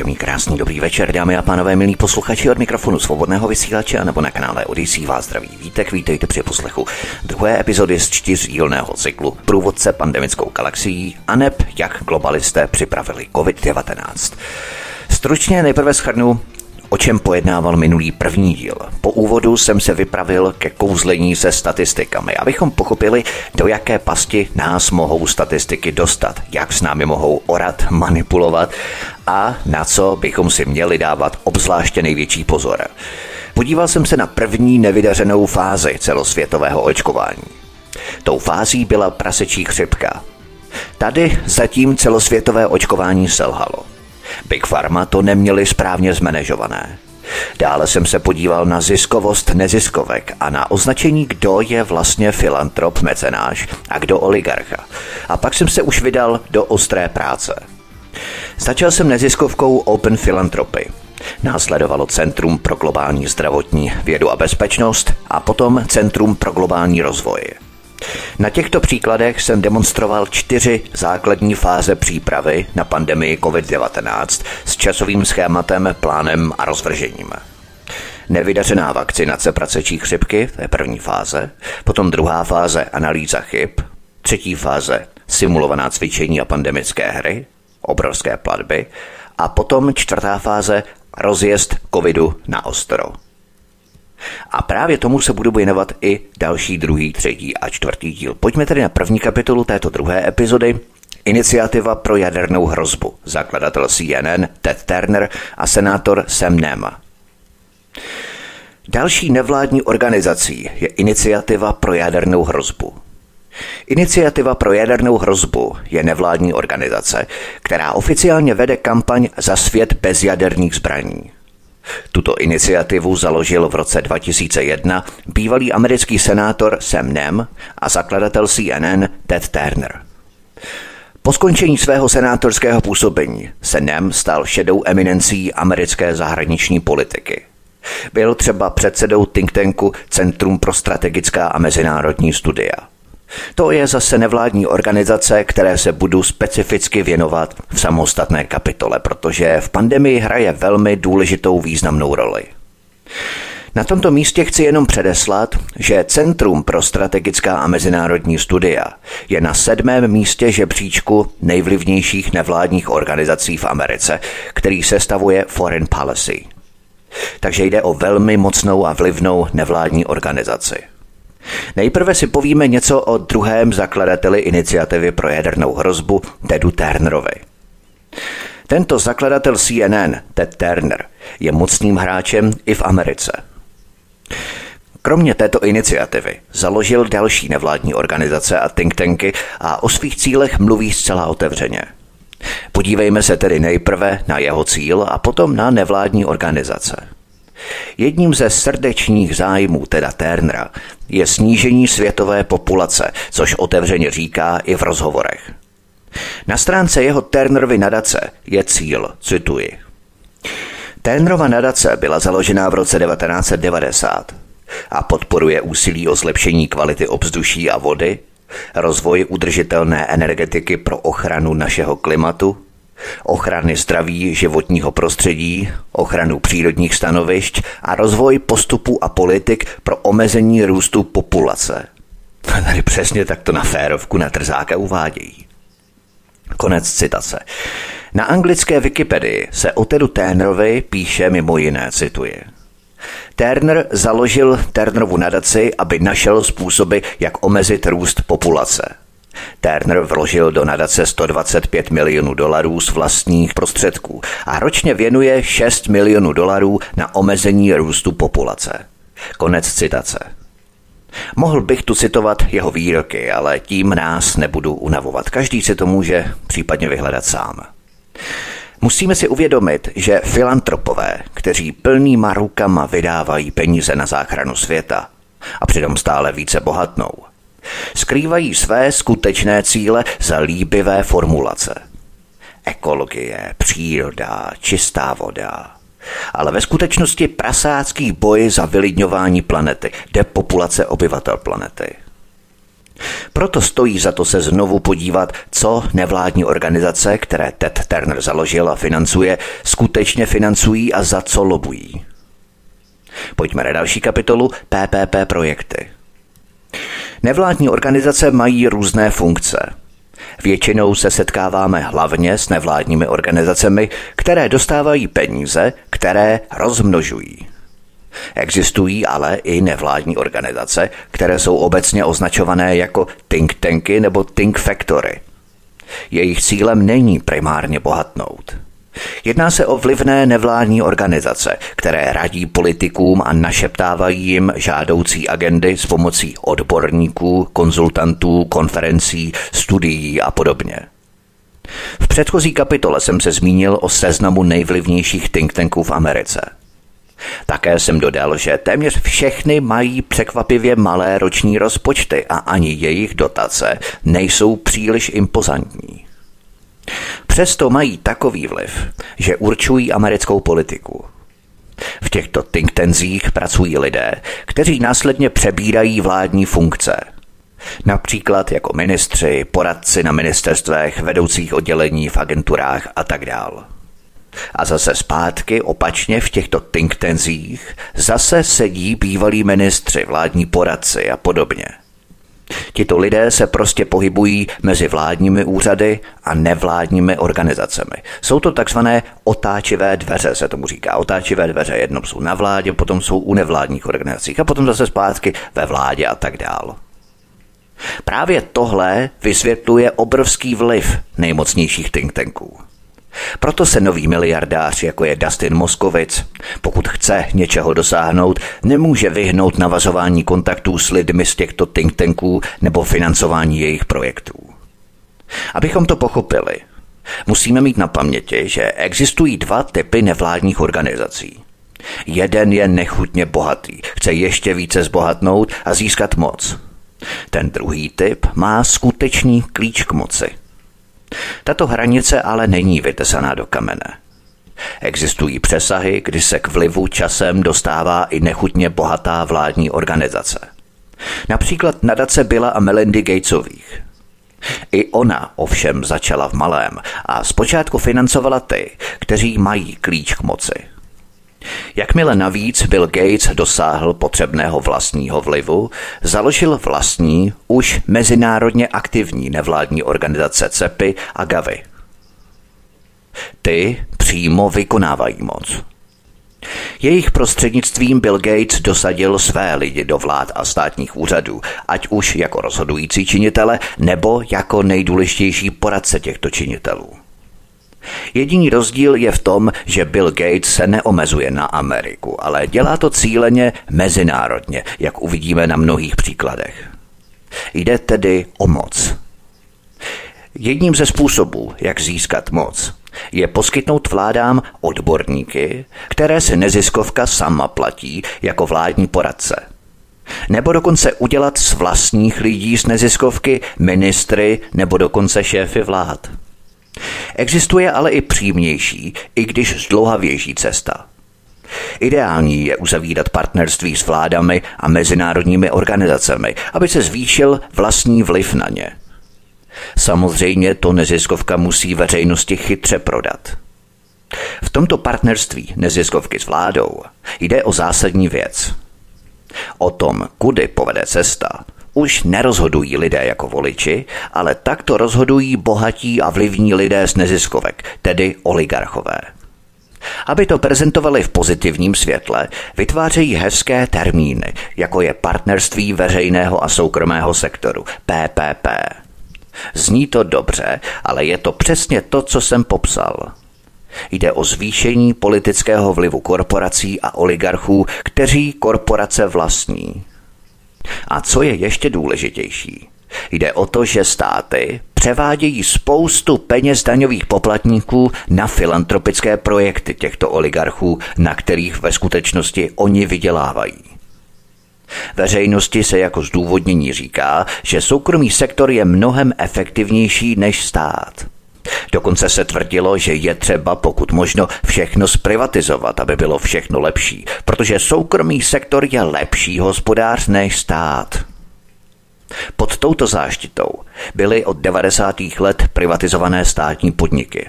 Příjemný, krásný, dobrý večer, dámy a pánové, milí posluchači od mikrofonu svobodného vysílače a nebo na kanále Odisí vás zdraví vítek, vítejte při poslechu druhé epizody z čtyřdílného cyklu Průvodce pandemickou galaxií a neb jak globalisté připravili COVID-19. Stručně nejprve schrnu, o čem pojednával minulý první díl. Po úvodu jsem se vypravil ke kouzlení se statistikami, abychom pochopili, do jaké pasti nás mohou statistiky dostat, jak s námi mohou orat, manipulovat a na co bychom si měli dávat obzvláště největší pozor. Podíval jsem se na první nevydařenou fázi celosvětového očkování. Tou fází byla prasečí chřipka. Tady zatím celosvětové očkování selhalo. Big Pharma to neměli správně zmanežované. Dále jsem se podíval na ziskovost neziskovek a na označení, kdo je vlastně filantrop, mecenáš a kdo oligarcha. A pak jsem se už vydal do ostré práce. Začal jsem neziskovkou Open Philanthropy. Následovalo Centrum pro globální zdravotní vědu a bezpečnost a potom Centrum pro globální rozvoj. Na těchto příkladech jsem demonstroval čtyři základní fáze přípravy na pandemii COVID-19 s časovým schématem, plánem a rozvržením. Nevydařená vakcinace pracečí chřipky, to je první fáze, potom druhá fáze analýza chyb, třetí fáze simulovaná cvičení a pandemické hry, obrovské platby a potom čtvrtá fáze rozjezd covidu na ostro. A právě tomu se budu věnovat i další, druhý, třetí a čtvrtý díl. Pojďme tedy na první kapitolu této druhé epizody. Iniciativa pro jadernou hrozbu. Zakladatel CNN Ted Turner a senátor Sam Nema. Další nevládní organizací je Iniciativa pro jadernou hrozbu. Iniciativa pro jadernou hrozbu je nevládní organizace, která oficiálně vede kampaň za svět bez jaderných zbraní. Tuto iniciativu založil v roce 2001 bývalý americký senátor Sam Nem a zakladatel CNN Ted Turner. Po skončení svého senátorského působení se Nem stal šedou eminencí americké zahraniční politiky. Byl třeba předsedou think tanku Centrum pro strategická a mezinárodní studia – to je zase nevládní organizace, které se budu specificky věnovat v samostatné kapitole, protože v pandemii hraje velmi důležitou významnou roli. Na tomto místě chci jenom předeslat, že Centrum pro strategická a mezinárodní studia je na sedmém místě žebříčku nejvlivnějších nevládních organizací v Americe, který sestavuje Foreign Policy. Takže jde o velmi mocnou a vlivnou nevládní organizaci. Nejprve si povíme něco o druhém zakladateli iniciativy pro jadernou hrozbu, Tedu Turnerovi. Tento zakladatel CNN, Ted Turner, je mocným hráčem i v Americe. Kromě této iniciativy založil další nevládní organizace a think tanky a o svých cílech mluví zcela otevřeně. Podívejme se tedy nejprve na jeho cíl a potom na nevládní organizace. Jedním ze srdečních zájmů teda Turnera je snížení světové populace, což otevřeně říká i v rozhovorech. Na stránce jeho Turnerovy nadace je cíl, cituji. Turnerova nadace byla založena v roce 1990 a podporuje úsilí o zlepšení kvality obzduší a vody, rozvoj udržitelné energetiky pro ochranu našeho klimatu, ochrany zdraví životního prostředí, ochranu přírodních stanovišť a rozvoj postupů a politik pro omezení růstu populace. Tady přesně takto na férovku na trzáka uvádějí. Konec citace. Na anglické Wikipedii se o Tedu Turnerovi píše mimo jiné, cituje. Turner založil Turnerovu nadaci, aby našel způsoby, jak omezit růst populace – Turner vložil do nadace 125 milionů dolarů z vlastních prostředků a ročně věnuje 6 milionů dolarů na omezení růstu populace. Konec citace. Mohl bych tu citovat jeho výroky, ale tím nás nebudu unavovat. Každý si to může případně vyhledat sám. Musíme si uvědomit, že filantropové, kteří plnýma rukama vydávají peníze na záchranu světa a přitom stále více bohatnou, skrývají své skutečné cíle za líbivé formulace. Ekologie, příroda, čistá voda, ale ve skutečnosti prasácký boj za vylidňování planety, depopulace obyvatel planety. Proto stojí za to se znovu podívat, co nevládní organizace, které Ted Turner založil a financuje, skutečně financují a za co lobují. Pojďme na další kapitolu PPP projekty. Nevládní organizace mají různé funkce. Většinou se setkáváme hlavně s nevládními organizacemi, které dostávají peníze, které rozmnožují. Existují ale i nevládní organizace, které jsou obecně označované jako think tanky nebo think factory. Jejich cílem není primárně bohatnout. Jedná se o vlivné nevládní organizace, které radí politikům a našeptávají jim žádoucí agendy s pomocí odborníků, konzultantů, konferencí, studií a podobně. V předchozí kapitole jsem se zmínil o seznamu nejvlivnějších think tanků v Americe – také jsem dodal, že téměř všechny mají překvapivě malé roční rozpočty a ani jejich dotace nejsou příliš impozantní. Přesto mají takový vliv, že určují americkou politiku. V těchto think tenzích pracují lidé, kteří následně přebírají vládní funkce. Například jako ministři, poradci na ministerstvech, vedoucích oddělení v agenturách a tak dále. A zase zpátky opačně v těchto think tenzích zase sedí bývalí ministři, vládní poradci a podobně. Tito lidé se prostě pohybují mezi vládními úřady a nevládními organizacemi. Jsou to takzvané otáčivé dveře, se tomu říká. Otáčivé dveře jednou jsou na vládě, potom jsou u nevládních organizacích a potom zase zpátky ve vládě a tak dál. Právě tohle vysvětluje obrovský vliv nejmocnějších think tanků. Proto se nový miliardář, jako je Dustin Moskovic, pokud chce něčeho dosáhnout, nemůže vyhnout navazování kontaktů s lidmi z těchto think tanků nebo financování jejich projektů. Abychom to pochopili, musíme mít na paměti, že existují dva typy nevládních organizací. Jeden je nechutně bohatý, chce ještě více zbohatnout a získat moc. Ten druhý typ má skutečný klíč k moci – tato hranice ale není vytesaná do kamene. Existují přesahy, kdy se k vlivu časem dostává i nechutně bohatá vládní organizace. Například nadace Billa a Melindy Gatesových. I ona ovšem začala v malém a zpočátku financovala ty, kteří mají klíč k moci – Jakmile navíc Bill Gates dosáhl potřebného vlastního vlivu, založil vlastní, už mezinárodně aktivní nevládní organizace CEPy a GAVI. Ty přímo vykonávají moc. Jejich prostřednictvím Bill Gates dosadil své lidi do vlád a státních úřadů, ať už jako rozhodující činitele nebo jako nejdůležitější poradce těchto činitelů. Jediný rozdíl je v tom, že Bill Gates se neomezuje na Ameriku, ale dělá to cíleně mezinárodně, jak uvidíme na mnohých příkladech. Jde tedy o moc. Jedním ze způsobů, jak získat moc, je poskytnout vládám odborníky, které se neziskovka sama platí jako vládní poradce. Nebo dokonce udělat z vlastních lidí z neziskovky ministry nebo dokonce šéfy vlád. Existuje ale i přímější, i když zdlouhavější cesta. Ideální je uzavírat partnerství s vládami a mezinárodními organizacemi, aby se zvýšil vlastní vliv na ně. Samozřejmě to neziskovka musí veřejnosti chytře prodat. V tomto partnerství neziskovky s vládou jde o zásadní věc. O tom, kudy povede cesta, už nerozhodují lidé jako voliči, ale takto rozhodují bohatí a vlivní lidé z neziskovek, tedy oligarchové. Aby to prezentovali v pozitivním světle, vytvářejí hezké termíny, jako je partnerství veřejného a soukromého sektoru, PPP. Zní to dobře, ale je to přesně to, co jsem popsal. Jde o zvýšení politického vlivu korporací a oligarchů, kteří korporace vlastní. A co je ještě důležitější, jde o to, že státy převádějí spoustu peněz daňových poplatníků na filantropické projekty těchto oligarchů, na kterých ve skutečnosti oni vydělávají. Veřejnosti se jako zdůvodnění říká, že soukromý sektor je mnohem efektivnější než stát. Dokonce se tvrdilo, že je třeba pokud možno všechno zprivatizovat, aby bylo všechno lepší, protože soukromý sektor je lepší hospodář než stát. Pod touto záštitou byly od 90. let privatizované státní podniky.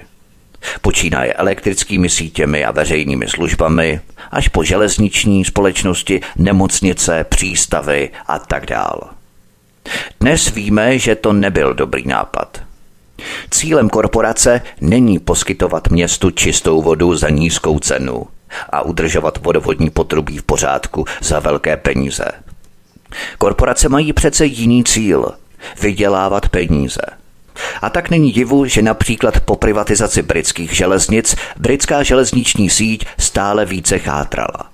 Počínaje elektrickými sítěmi a veřejnými službami, až po železniční společnosti, nemocnice, přístavy a tak dál. Dnes víme, že to nebyl dobrý nápad. Cílem korporace není poskytovat městu čistou vodu za nízkou cenu a udržovat vodovodní potrubí v pořádku za velké peníze. Korporace mají přece jiný cíl vydělávat peníze. A tak není divu, že například po privatizaci britských železnic britská železniční síť stále více chátrala.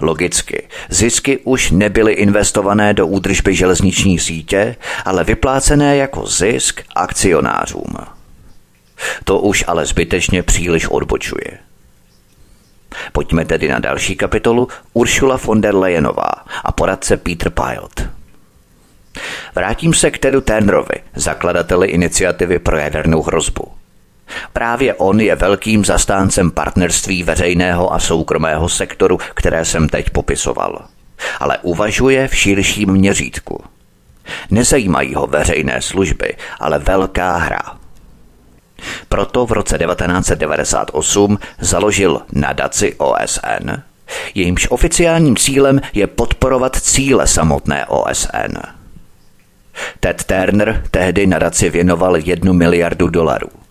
Logicky, zisky už nebyly investované do údržby železniční sítě, ale vyplácené jako zisk akcionářům. To už ale zbytečně příliš odbočuje. Pojďme tedy na další kapitolu Uršula von der Leyenová a poradce Peter Pilot. Vrátím se k Tedu Turnerovi, zakladateli iniciativy pro jadernou hrozbu. Právě on je velkým zastáncem partnerství veřejného a soukromého sektoru, které jsem teď popisoval. Ale uvažuje v širším měřítku. Nezajímají ho veřejné služby, ale velká hra. Proto v roce 1998 založil nadaci OSN, jejímž oficiálním cílem je podporovat cíle samotné OSN. Ted Turner tehdy nadaci věnoval jednu miliardu dolarů.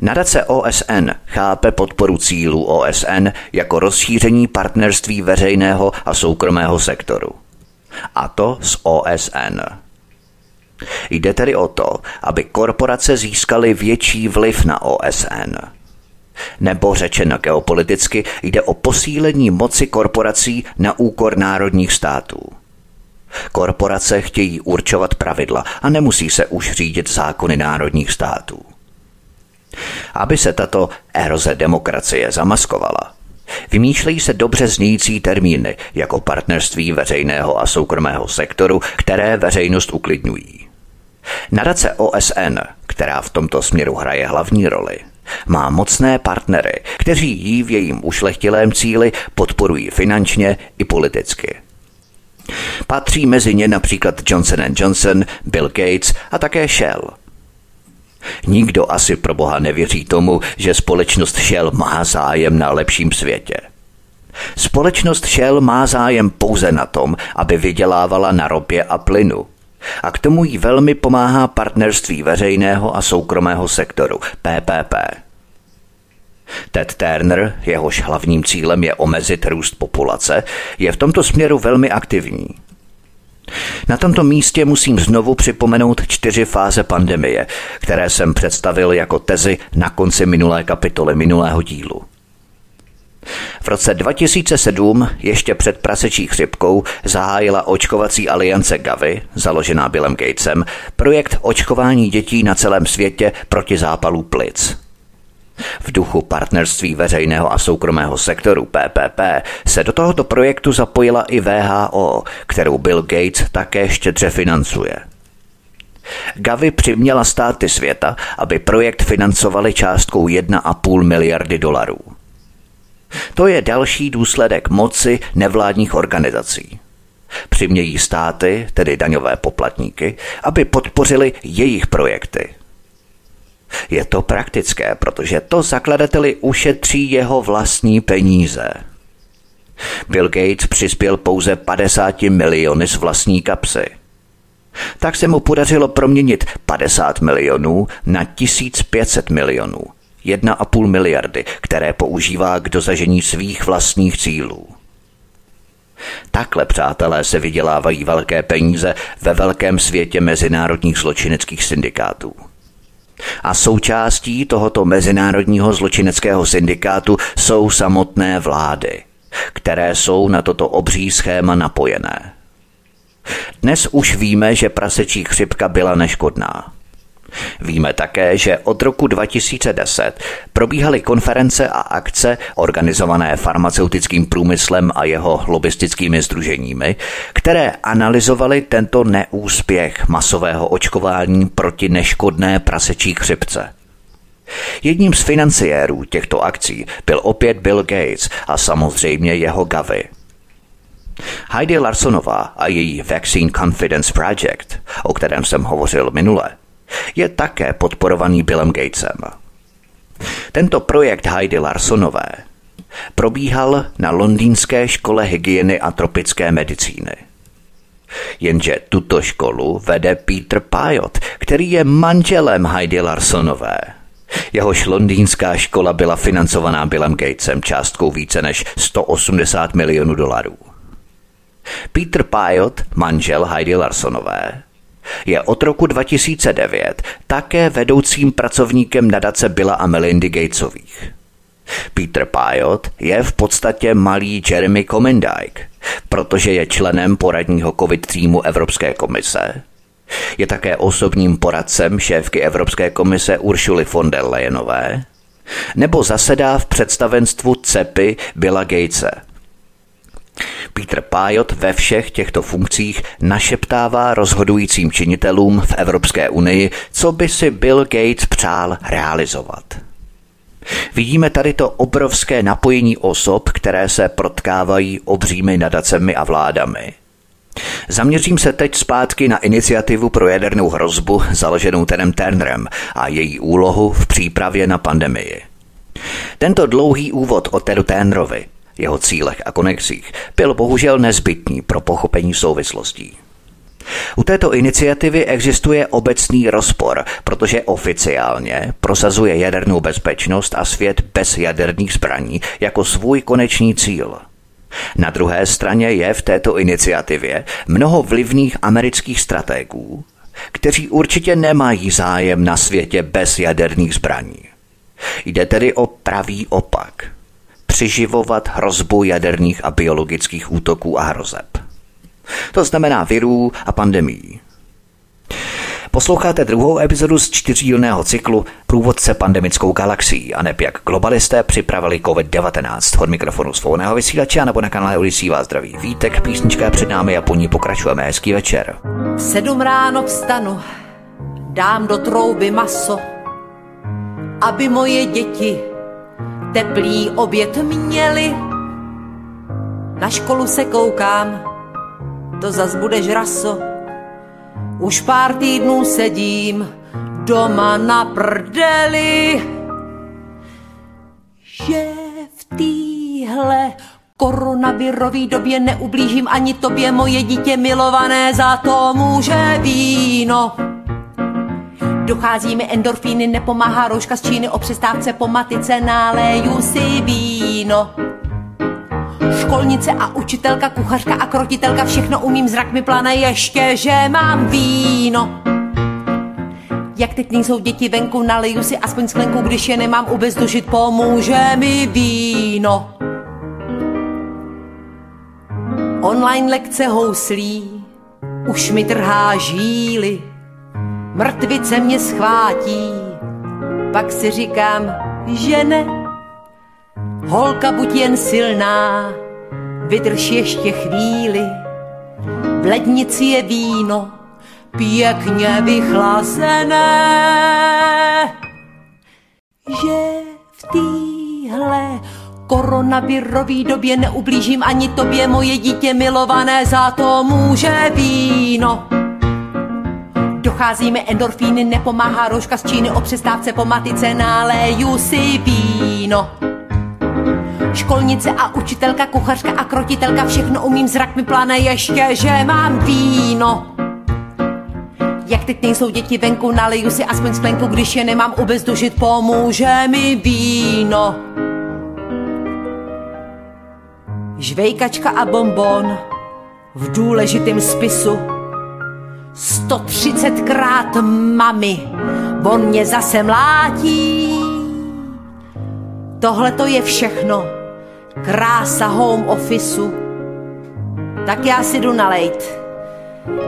Nadace OSN chápe podporu cílů OSN jako rozšíření partnerství veřejného a soukromého sektoru. A to s OSN. Jde tedy o to, aby korporace získaly větší vliv na OSN. Nebo řečeno geopoliticky, jde o posílení moci korporací na úkor národních států. Korporace chtějí určovat pravidla a nemusí se už řídit zákony národních států. Aby se tato eroze demokracie zamaskovala, Vymýšlejí se dobře znějící termíny jako partnerství veřejného a soukromého sektoru, které veřejnost uklidňují. Nadace OSN, která v tomto směru hraje hlavní roli, má mocné partnery, kteří jí v jejím ušlechtilém cíli podporují finančně i politicky. Patří mezi ně například Johnson Johnson, Bill Gates a také Shell – Nikdo asi pro boha nevěří tomu, že společnost Shell má zájem na lepším světě. Společnost Shell má zájem pouze na tom, aby vydělávala na ropě a plynu. A k tomu jí velmi pomáhá partnerství veřejného a soukromého sektoru, PPP. Ted Turner, jehož hlavním cílem je omezit růst populace, je v tomto směru velmi aktivní. Na tomto místě musím znovu připomenout čtyři fáze pandemie, které jsem představil jako tezi na konci minulé kapitoly minulého dílu. V roce 2007, ještě před prasečí chřipkou, zahájila očkovací aliance Gavi, založená Billem Gatesem, projekt očkování dětí na celém světě proti zápalu plic. V duchu partnerství veřejného a soukromého sektoru PPP se do tohoto projektu zapojila i VHO, kterou Bill Gates také štědře financuje. Gavi přiměla státy světa, aby projekt financovali částkou 1,5 miliardy dolarů. To je další důsledek moci nevládních organizací. Přimějí státy, tedy daňové poplatníky, aby podpořili jejich projekty – je to praktické, protože to zakladateli ušetří jeho vlastní peníze. Bill Gates přispěl pouze 50 miliony z vlastní kapsy. Tak se mu podařilo proměnit 50 milionů na 1500 milionů, 1,5 miliardy, které používá k dosažení svých vlastních cílů. Takhle, přátelé, se vydělávají velké peníze ve velkém světě mezinárodních zločineckých syndikátů. A součástí tohoto mezinárodního zločineckého syndikátu jsou samotné vlády, které jsou na toto obří schéma napojené. Dnes už víme, že prasečí chřipka byla neškodná. Víme také, že od roku 2010 probíhaly konference a akce organizované farmaceutickým průmyslem a jeho lobistickými združeními, které analyzovaly tento neúspěch masového očkování proti neškodné prasečí chřipce. Jedním z financiérů těchto akcí byl opět Bill Gates a samozřejmě jeho Gavi. Heidi Larsonová a její Vaccine Confidence Project, o kterém jsem hovořil minule, je také podporovaný Billem Gatesem. Tento projekt Heidi Larsonové probíhal na londýnské škole hygieny a tropické medicíny. Jenže tuto školu vede Peter Pajot, který je manželem Heidi Larsonové. Jehož londýnská škola byla financovaná Billem Gatesem částkou více než 180 milionů dolarů. Peter Pajot, manžel Heidi Larsonové, je od roku 2009 také vedoucím pracovníkem nadace Billa a Melindy Gatesových. Peter Pajot je v podstatě malý Jeremy Comendike, protože je členem poradního COVID týmu Evropské komise. Je také osobním poradcem šéfky Evropské komise Uršuly von der Leyenové, nebo zasedá v představenstvu CEPy Billa Gatese – Peter Pajot ve všech těchto funkcích našeptává rozhodujícím činitelům v Evropské unii, co by si Bill Gates přál realizovat. Vidíme tady to obrovské napojení osob, které se protkávají obřími nadacemi a vládami. Zaměřím se teď zpátky na iniciativu pro jadernou hrozbu založenou Tenem Turnerem a její úlohu v přípravě na pandemii. Tento dlouhý úvod o Tedu Turnerovi jeho cílech a konexích, byl bohužel nezbytný pro pochopení souvislostí. U této iniciativy existuje obecný rozpor, protože oficiálně prosazuje jadernou bezpečnost a svět bez jaderných zbraní jako svůj konečný cíl. Na druhé straně je v této iniciativě mnoho vlivných amerických strategů, kteří určitě nemají zájem na světě bez jaderných zbraní. Jde tedy o pravý opak – přiživovat hrozbu jaderných a biologických útoků a hrozeb. To znamená virů a pandemí. Posloucháte druhou epizodu z čtyřdílného cyklu Průvodce pandemickou galaxií a neb jak globalisté připravili COVID-19. Od mikrofonu svobodného vysílače nebo na kanále Odisí vás zdraví Vítek, písnička před námi a po ní pokračujeme. Hezký večer. V sedm ráno vstanu, dám do trouby maso, aby moje děti teplý oběd měli. Na školu se koukám, to zas bude žraso. Už pár týdnů sedím doma na prdeli. Že v týhle koronavirový době neublížím ani tobě, moje dítě milované, za to může víno. Dochází mi endorfíny, nepomáhá rouška z Číny, o přestávce po matice náleju si víno. Školnice a učitelka, kuchařka a krotitelka, všechno umím, zrak mi plane ještě, že mám víno. Jak teď nejsou děti venku, naliju si aspoň sklenku, když je nemám ubezdušit, pomůže mi víno. Online lekce houslí, už mi trhá žíly, mrtvice mě schvátí, pak si říkám, že ne. Holka buď jen silná, vydrž ještě chvíli, v lednici je víno, pěkně vychlazené. Že v téhle koronavirový době neublížím ani tobě, moje dítě milované, za to může víno. Dochází mi endorfíny, nepomáhá rouška z Číny, o přestávce po matice náleju si víno. Školnice a učitelka, kuchařka a krotitelka, všechno umím, zrak mi plane ještě, že mám víno. Jak teď nejsou děti venku, naliju si aspoň sklenku, když je nemám ubezdušit, pomůže mi víno. Žvejkačka a bonbon v důležitém spisu 130krát mami, on mě zase mlátí. Tohle to je všechno. Krása home officeu. Tak já si jdu nalejt,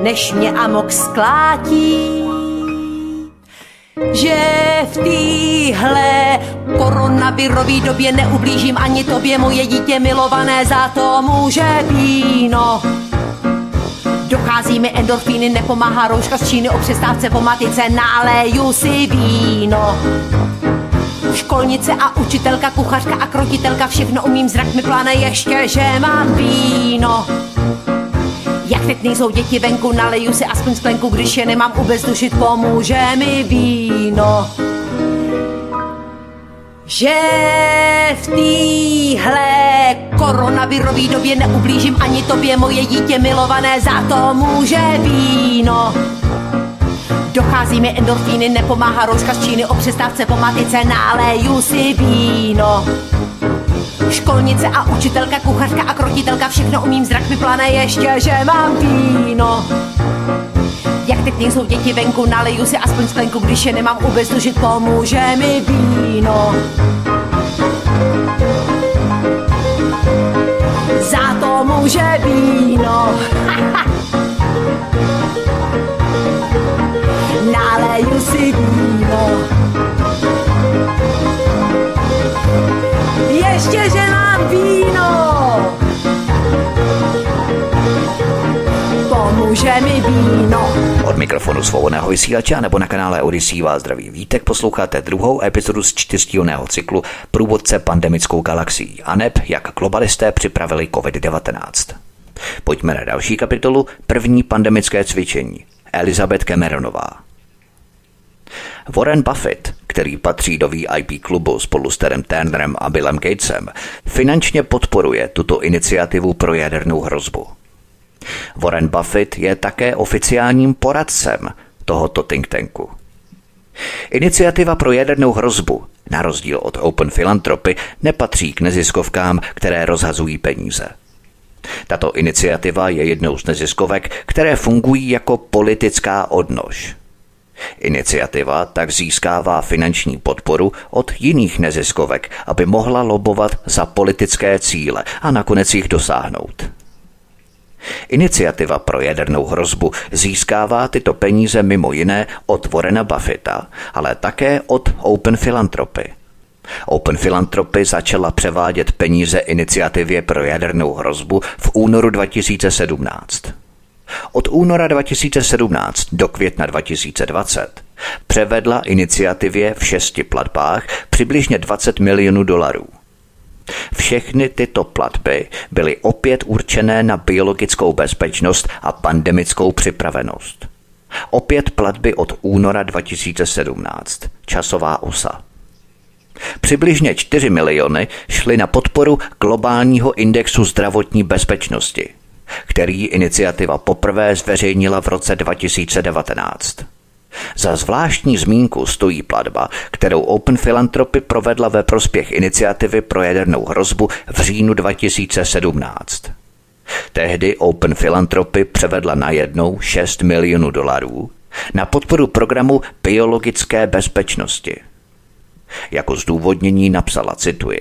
než mě amok sklátí. Že v téhle koronavirový době neublížím ani tobě, moje dítě milované, za to může víno. Dochází mi endorfíny, nepomáhá rouška z Číny, o přestávce po matice náleju si víno. Školnice a učitelka, kuchařka a krotitelka, všechno umím, zrak mi pláne ještě, že mám víno. Jak teď nejsou děti venku, naleju si aspoň sklenku, když je nemám ubezdušit, pomůže mi víno. Že v téhle koronavirový době neublížím ani tobě, moje dítě milované, za to může víno. Dochází mi endorfíny, nepomáhá rouška z Číny, o přestávce po matice náleju si víno. Školnice a učitelka, kuchařka a krotitelka, všechno umím, zrak mi plane ještě, že mám víno. Jak teď nejsou děti venku, naleju si aspoň sklenku, když je nemám ubezdužit, pomůže mi víno. Za může víno. naleju si víno. Ještě, že mám víno. Pomůže mi víno. Od mikrofonu svobodného vysílače nebo na kanále Odisí vás zdraví Vítek. Posloucháte druhou epizodu z čtyřdílného cyklu Průvodce pandemickou galaxií a neb, jak globalisté připravili COVID-19. Pojďme na další kapitolu, první pandemické cvičení. Elizabeth Cameronová. Warren Buffett, který patří do VIP klubu spolu s Terem Turnerem a Billem Gatesem, finančně podporuje tuto iniciativu pro jadernou hrozbu. Warren Buffett je také oficiálním poradcem tohoto think tanku. Iniciativa pro jadernou hrozbu, na rozdíl od Open Philanthropy, nepatří k neziskovkám, které rozhazují peníze. Tato iniciativa je jednou z neziskovek, které fungují jako politická odnož. Iniciativa tak získává finanční podporu od jiných neziskovek, aby mohla lobovat za politické cíle a nakonec jich dosáhnout. Iniciativa pro jadernou hrozbu získává tyto peníze mimo jiné od Warrena Buffetta, ale také od Open Philanthropy. Open Philanthropy začala převádět peníze iniciativě pro jadernou hrozbu v únoru 2017. Od února 2017 do května 2020 převedla iniciativě v šesti platbách přibližně 20 milionů dolarů. Všechny tyto platby byly opět určené na biologickou bezpečnost a pandemickou připravenost. Opět platby od února 2017. Časová osa. Přibližně 4 miliony šly na podporu globálního indexu zdravotní bezpečnosti, který iniciativa poprvé zveřejnila v roce 2019. Za zvláštní zmínku stojí platba, kterou Open Philanthropy provedla ve prospěch iniciativy pro jadernou hrozbu v říjnu 2017. Tehdy Open Philanthropy převedla na jednou 6 milionů dolarů na podporu programu biologické bezpečnosti. Jako zdůvodnění napsala, cituji,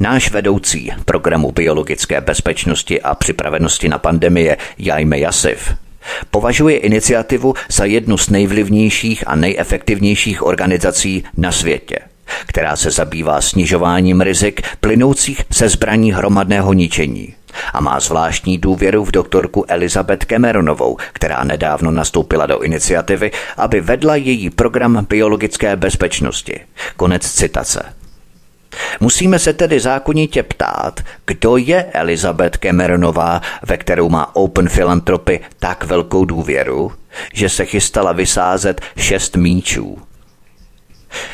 Náš vedoucí programu biologické bezpečnosti a připravenosti na pandemie Jajme Jasiv Považuje iniciativu za jednu z nejvlivnějších a nejefektivnějších organizací na světě, která se zabývá snižováním rizik plynoucích se zbraní hromadného ničení a má zvláštní důvěru v doktorku Elizabeth Cameronovou, která nedávno nastoupila do iniciativy, aby vedla její program biologické bezpečnosti. Konec citace. Musíme se tedy zákonitě ptát, kdo je Elizabeth Cameronová, ve kterou má Open Philanthropy tak velkou důvěru, že se chystala vysázet šest míčů.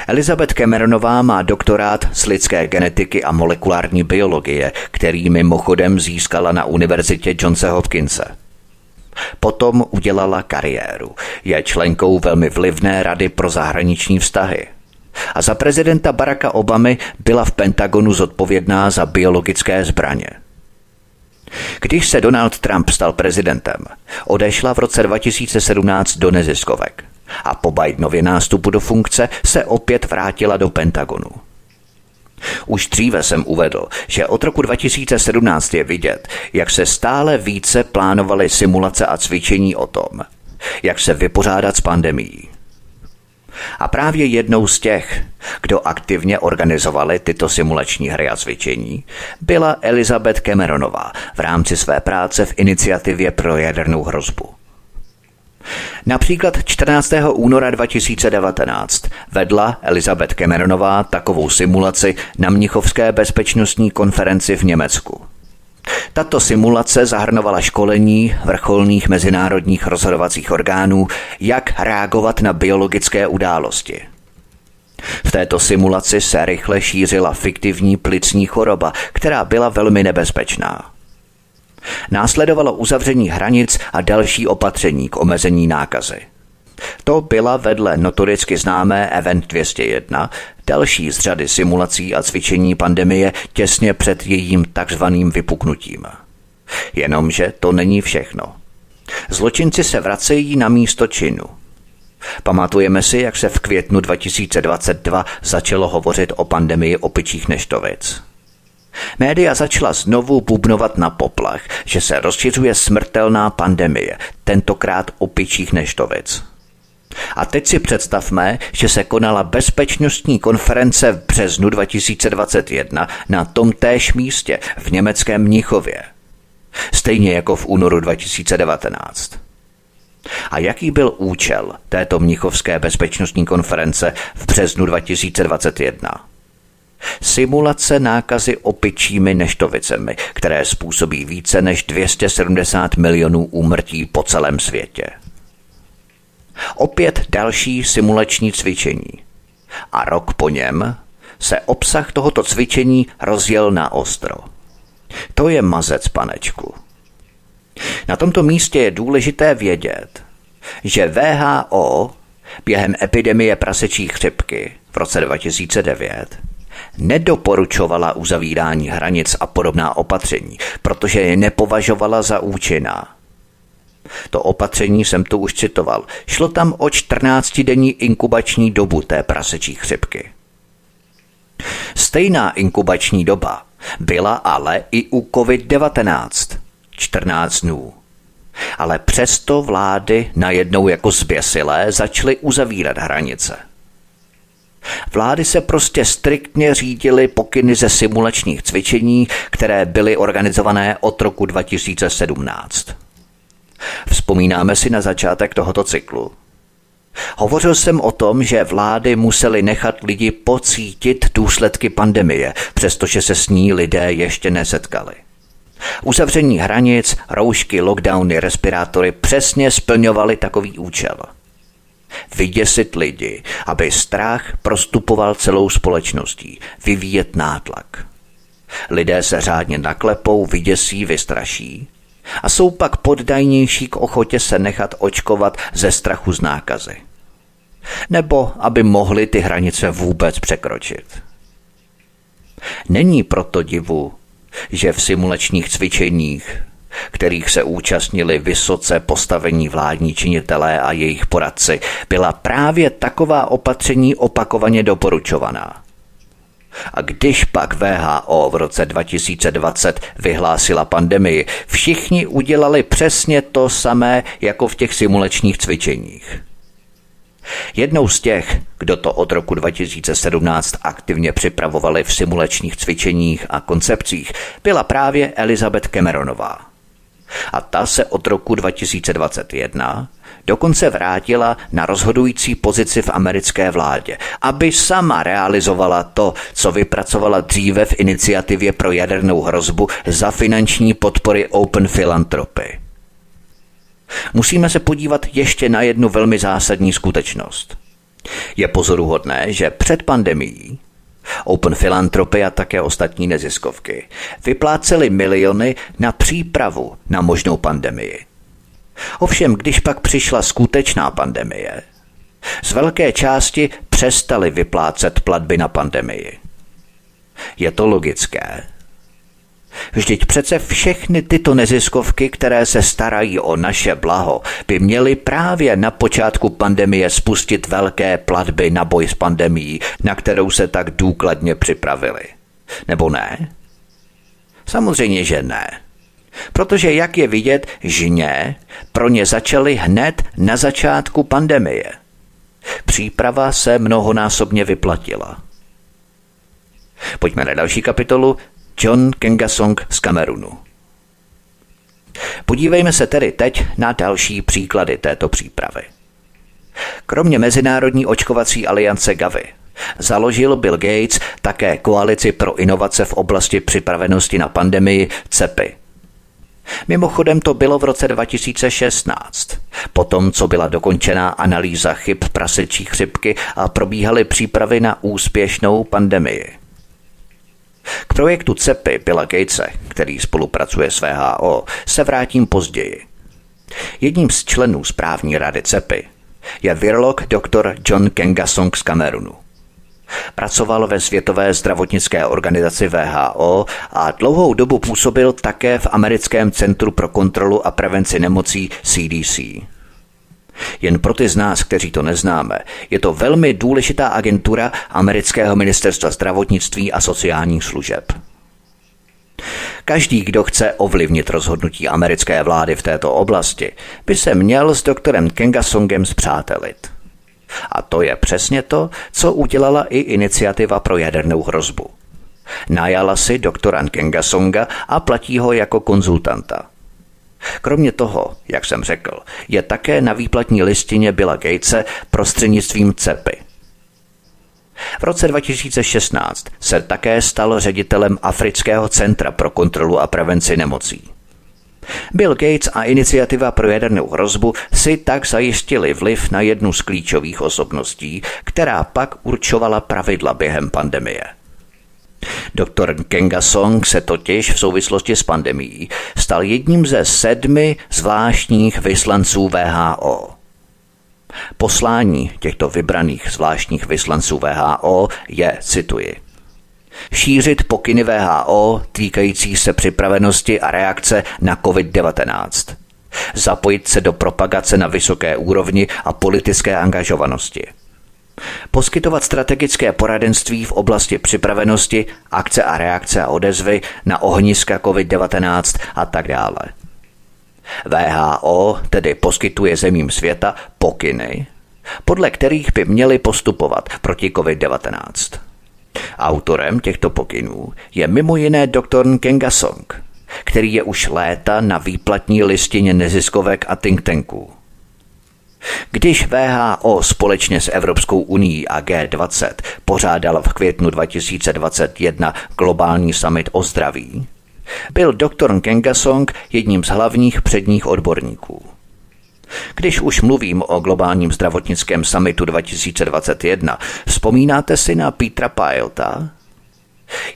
Elizabeth Cameronová má doktorát z lidské genetiky a molekulární biologie, který mimochodem získala na univerzitě Johnse Hopkinse. Potom udělala kariéru. Je členkou velmi vlivné rady pro zahraniční vztahy – a za prezidenta Baracka Obamy byla v Pentagonu zodpovědná za biologické zbraně. Když se Donald Trump stal prezidentem, odešla v roce 2017 do neziskovek a po Bidenově nástupu do funkce se opět vrátila do Pentagonu. Už dříve jsem uvedl, že od roku 2017 je vidět, jak se stále více plánovaly simulace a cvičení o tom, jak se vypořádat s pandemí. A právě jednou z těch, kdo aktivně organizovali tyto simulační hry a cvičení, byla Elizabeth Cameronová v rámci své práce v iniciativě pro jadernou hrozbu. Například 14. února 2019 vedla Elizabeth Cameronová takovou simulaci na Mnichovské bezpečnostní konferenci v Německu. Tato simulace zahrnovala školení vrcholných mezinárodních rozhodovacích orgánů, jak reagovat na biologické události. V této simulaci se rychle šířila fiktivní plicní choroba, která byla velmi nebezpečná. Následovalo uzavření hranic a další opatření k omezení nákazy. To byla vedle notoricky známé Event 201 další z řady simulací a cvičení pandemie těsně před jejím takzvaným vypuknutím. Jenomže to není všechno. Zločinci se vracejí na místo činu. Pamatujeme si, jak se v květnu 2022 začalo hovořit o pandemii opičích neštovic. Média začala znovu bubnovat na poplach, že se rozšiřuje smrtelná pandemie, tentokrát opičích neštovic. A teď si představme, že se konala bezpečnostní konference v březnu 2021 na tom též místě v německém Mnichově. Stejně jako v únoru 2019. A jaký byl účel této mnichovské bezpečnostní konference v březnu 2021? Simulace nákazy opičími neštovicemi, které způsobí více než 270 milionů úmrtí po celém světě. Opět další simulační cvičení. A rok po něm se obsah tohoto cvičení rozjel na ostro. To je mazec, panečku. Na tomto místě je důležité vědět, že VHO během epidemie prasečí chřipky v roce 2009 nedoporučovala uzavírání hranic a podobná opatření, protože je nepovažovala za účinná. To opatření jsem tu už citoval. Šlo tam o 14-denní inkubační dobu té prasečí chřipky. Stejná inkubační doba byla ale i u COVID-19 14 dnů. Ale přesto vlády najednou jako zběsilé začaly uzavírat hranice. Vlády se prostě striktně řídily pokyny ze simulačních cvičení, které byly organizované od roku 2017. Vzpomínáme si na začátek tohoto cyklu. Hovořil jsem o tom, že vlády museli nechat lidi pocítit důsledky pandemie, přestože se s ní lidé ještě nesetkali. Uzavření hranic, roušky, lockdowny, respirátory přesně splňovaly takový účel. Vyděsit lidi, aby strach prostupoval celou společností, vyvíjet nátlak. Lidé se řádně naklepou, vyděsí, vystraší a jsou pak poddajnější k ochotě se nechat očkovat ze strachu z nákazy. Nebo aby mohli ty hranice vůbec překročit. Není proto divu, že v simulačních cvičeních, kterých se účastnili vysoce postavení vládní činitelé a jejich poradci, byla právě taková opatření opakovaně doporučovaná. A když pak VHO v roce 2020 vyhlásila pandemii, všichni udělali přesně to samé jako v těch simulačních cvičeních. Jednou z těch, kdo to od roku 2017 aktivně připravovali v simulačních cvičeních a koncepcích, byla právě Elizabeth Cameronová. A ta se od roku 2021 dokonce vrátila na rozhodující pozici v americké vládě, aby sama realizovala to, co vypracovala dříve v iniciativě pro jadernou hrozbu za finanční podpory Open Philanthropy. Musíme se podívat ještě na jednu velmi zásadní skutečnost. Je pozoruhodné, že před pandemií Open Philanthropy a také ostatní neziskovky vypláceli miliony na přípravu na možnou pandemii. Ovšem, když pak přišla skutečná pandemie, z velké části přestali vyplácet platby na pandemii. Je to logické. Vždyť přece všechny tyto neziskovky, které se starají o naše blaho, by měly právě na počátku pandemie spustit velké platby na boj s pandemí, na kterou se tak důkladně připravili. Nebo ne? Samozřejmě, že ne. Protože, jak je vidět, žně pro ně začaly hned na začátku pandemie. Příprava se mnohonásobně vyplatila. Pojďme na další kapitolu John Kengasong z Kamerunu. Podívejme se tedy teď na další příklady této přípravy. Kromě Mezinárodní očkovací aliance Gavi založil Bill Gates také koalici pro inovace v oblasti připravenosti na pandemii CEPI. Mimochodem to bylo v roce 2016, potom co byla dokončená analýza chyb prasečí chřipky a probíhaly přípravy na úspěšnou pandemii. K projektu CEPy Billa Gatese, který spolupracuje s VHO, se vrátím později. Jedním z členů správní rady CEPy je virolog dr. John Kengasong z Kamerunu. Pracoval ve Světové zdravotnické organizaci VHO a dlouhou dobu působil také v Americkém centru pro kontrolu a prevenci nemocí CDC. Jen pro ty z nás, kteří to neznáme, je to velmi důležitá agentura amerického ministerstva zdravotnictví a sociálních služeb. Každý, kdo chce ovlivnit rozhodnutí americké vlády v této oblasti, by se měl s doktorem Kengasongem zpřátelit. A to je přesně to, co udělala i iniciativa pro jadernou hrozbu. Najala si doktora Kengasonga a platí ho jako konzultanta. Kromě toho, jak jsem řekl, je také na výplatní listině Billa Gatese prostřednictvím CEPy. V roce 2016 se také stal ředitelem Afrického centra pro kontrolu a prevenci nemocí. Bill Gates a iniciativa pro jadernou hrozbu si tak zajistili vliv na jednu z klíčových osobností, která pak určovala pravidla během pandemie – Doktor Kenga Song se totiž v souvislosti s pandemí stal jedním ze sedmi zvláštních vyslanců VHO. Poslání těchto vybraných zvláštních vyslanců VHO je, cituji, šířit pokyny VHO týkající se připravenosti a reakce na COVID-19, zapojit se do propagace na vysoké úrovni a politické angažovanosti – Poskytovat strategické poradenství v oblasti připravenosti, akce a reakce a odezvy na ohniska COVID-19 a tak dále. VHO tedy poskytuje zemím světa pokyny, podle kterých by měli postupovat proti COVID-19. Autorem těchto pokynů je mimo jiné doktor Kenga Song, který je už léta na výplatní listině neziskovek a think tanků. Když VHO společně s Evropskou unii a G20 pořádal v květnu 2021 globální summit o zdraví, byl doktor Kengasong jedním z hlavních předních odborníků. Když už mluvím o globálním zdravotnickém summitu 2021, vzpomínáte si na Petra Pilota,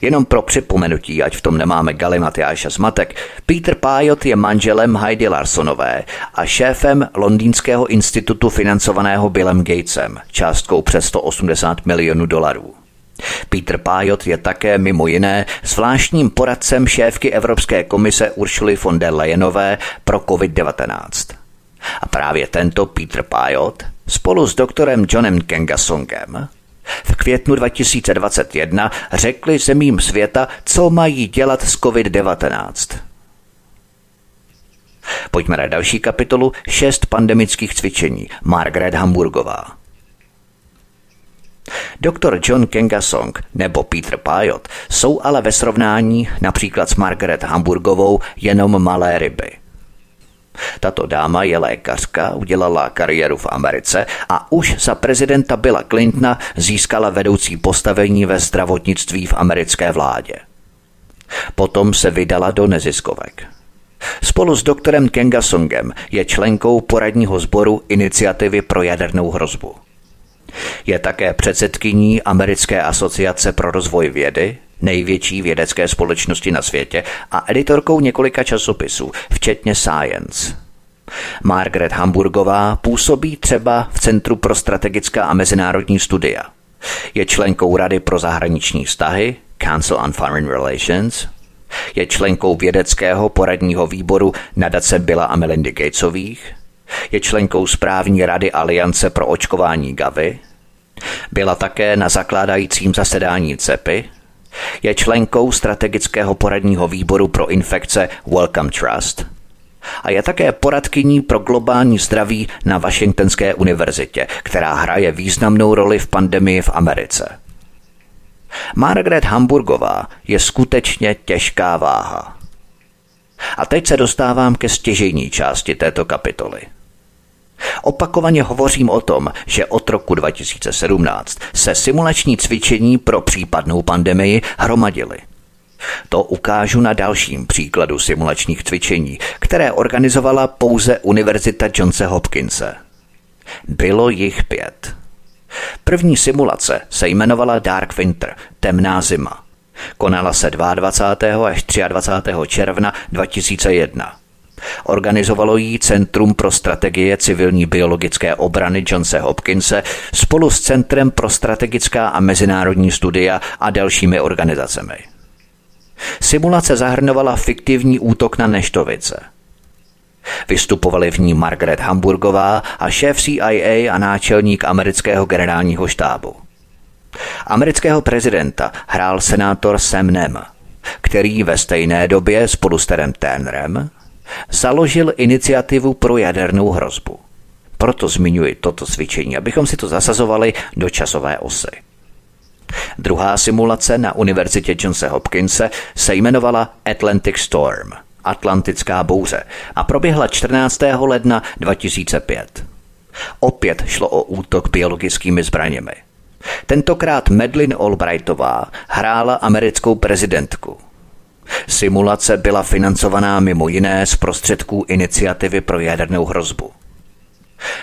Jenom pro připomenutí, ať v tom nemáme galimatyáš a zmatek, Peter Pajot je manželem Heidi Larsonové a šéfem Londýnského institutu financovaného Billem Gatesem, částkou přes 180 milionů dolarů. Peter Pajot je také mimo jiné zvláštním poradcem šéfky Evropské komise Uršuly von der Leyenové pro COVID-19. A právě tento Peter Pajot spolu s doktorem Johnem Kengasongem v květnu 2021 řekli zemím světa, co mají dělat s COVID-19. Pojďme na další kapitolu šest pandemických cvičení. Margaret Hamburgová. Doktor John Kengasong nebo Peter Pajot jsou ale ve srovnání například s Margaret Hamburgovou jenom malé ryby – tato dáma je lékařka, udělala kariéru v Americe a už za prezidenta Billa Clintona získala vedoucí postavení ve zdravotnictví v americké vládě. Potom se vydala do neziskovek. Spolu s doktorem Kengasongem je členkou poradního sboru Iniciativy pro jadernou hrozbu. Je také předsedkyní Americké asociace pro rozvoj vědy, největší vědecké společnosti na světě a editorkou několika časopisů, včetně Science. Margaret Hamburgová působí třeba v Centru pro strategická a mezinárodní studia. Je členkou Rady pro zahraniční vztahy, Council on Foreign Relations, Je členkou vědeckého poradního výboru nadace Billa a Melindy Gatesových, je členkou správní rady Aliance pro očkování Gavy, byla také na zakládajícím zasedání CEPy, je členkou strategického poradního výboru pro infekce Welcome Trust a je také poradkyní pro globální zdraví na Washingtonské univerzitě, která hraje významnou roli v pandemii v Americe. Margaret Hamburgová je skutečně těžká váha. A teď se dostávám ke stěžejní části této kapitoly – Opakovaně hovořím o tom, že od roku 2017 se simulační cvičení pro případnou pandemii hromadily. To ukážu na dalším příkladu simulačních cvičení, které organizovala pouze Univerzita Johnse Hopkinse. Bylo jich pět. První simulace se jmenovala Dark Winter, temná zima. Konala se 22. až 23. června 2001. Organizovalo ji Centrum pro strategie civilní biologické obrany Johnse Hopkinse spolu s Centrem pro strategická a mezinárodní studia a dalšími organizacemi. Simulace zahrnovala fiktivní útok na Neštovice. Vystupovali v ní Margaret Hamburgová a šéf CIA a náčelník amerického generálního štábu. Amerického prezidenta hrál senátor Sam Nem, který ve stejné době spolu s Terem Turnerem založil iniciativu pro jadernou hrozbu. Proto zmiňuji toto cvičení, abychom si to zasazovali do časové osy. Druhá simulace na Univerzitě Johnse Hopkinse se jmenovala Atlantic Storm, Atlantická bouře, a proběhla 14. ledna 2005. Opět šlo o útok biologickými zbraněmi. Tentokrát Medlin Albrightová hrála americkou prezidentku. Simulace byla financovaná mimo jiné z prostředků iniciativy pro jadernou hrozbu.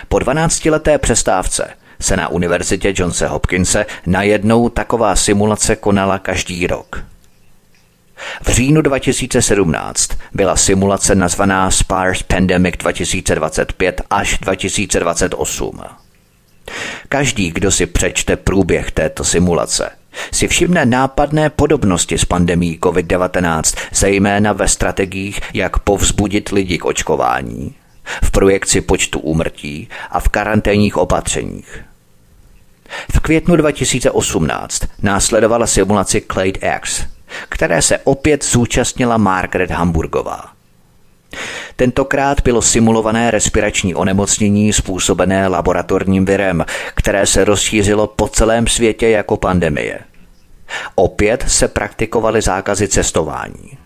Po 12-leté přestávce se na univerzitě Johnse Hopkinse najednou taková simulace konala každý rok. V říjnu 2017 byla simulace nazvaná SPARS Pandemic 2025 až 2028. Každý, kdo si přečte průběh této simulace, si všimne nápadné podobnosti s pandemí COVID-19, zejména ve strategiích, jak povzbudit lidi k očkování, v projekci počtu úmrtí a v karanténních opatřeních. V květnu 2018 následovala simulaci Clade X, které se opět zúčastnila Margaret Hamburgová. Tentokrát bylo simulované respirační onemocnění způsobené laboratorním virem, které se rozšířilo po celém světě jako pandemie. Opět se praktikovaly zákazy cestování.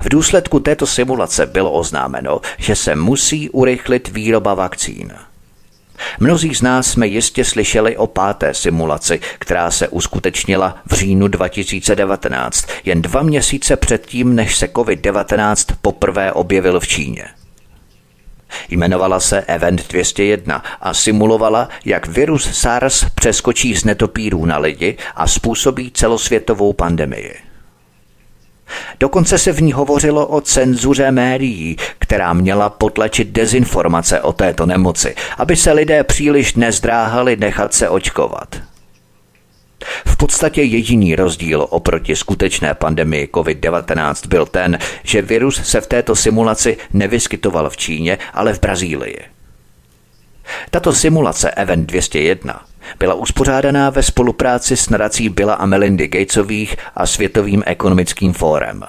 V důsledku této simulace bylo oznámeno, že se musí urychlit výroba vakcín – Mnozí z nás jsme jistě slyšeli o páté simulaci, která se uskutečnila v říjnu 2019, jen dva měsíce předtím, než se COVID-19 poprvé objevil v Číně. Jmenovala se Event 201 a simulovala, jak virus SARS přeskočí z netopírů na lidi a způsobí celosvětovou pandemii. Dokonce se v ní hovořilo o cenzuře médií, která měla potlačit dezinformace o této nemoci, aby se lidé příliš nezdráhali nechat se očkovat. V podstatě jediný rozdíl oproti skutečné pandemii COVID-19 byl ten, že virus se v této simulaci nevyskytoval v Číně, ale v Brazílii. Tato simulace Event 201 byla uspořádaná ve spolupráci s nadací Billa a Melindy Gatesových a Světovým ekonomickým fórem.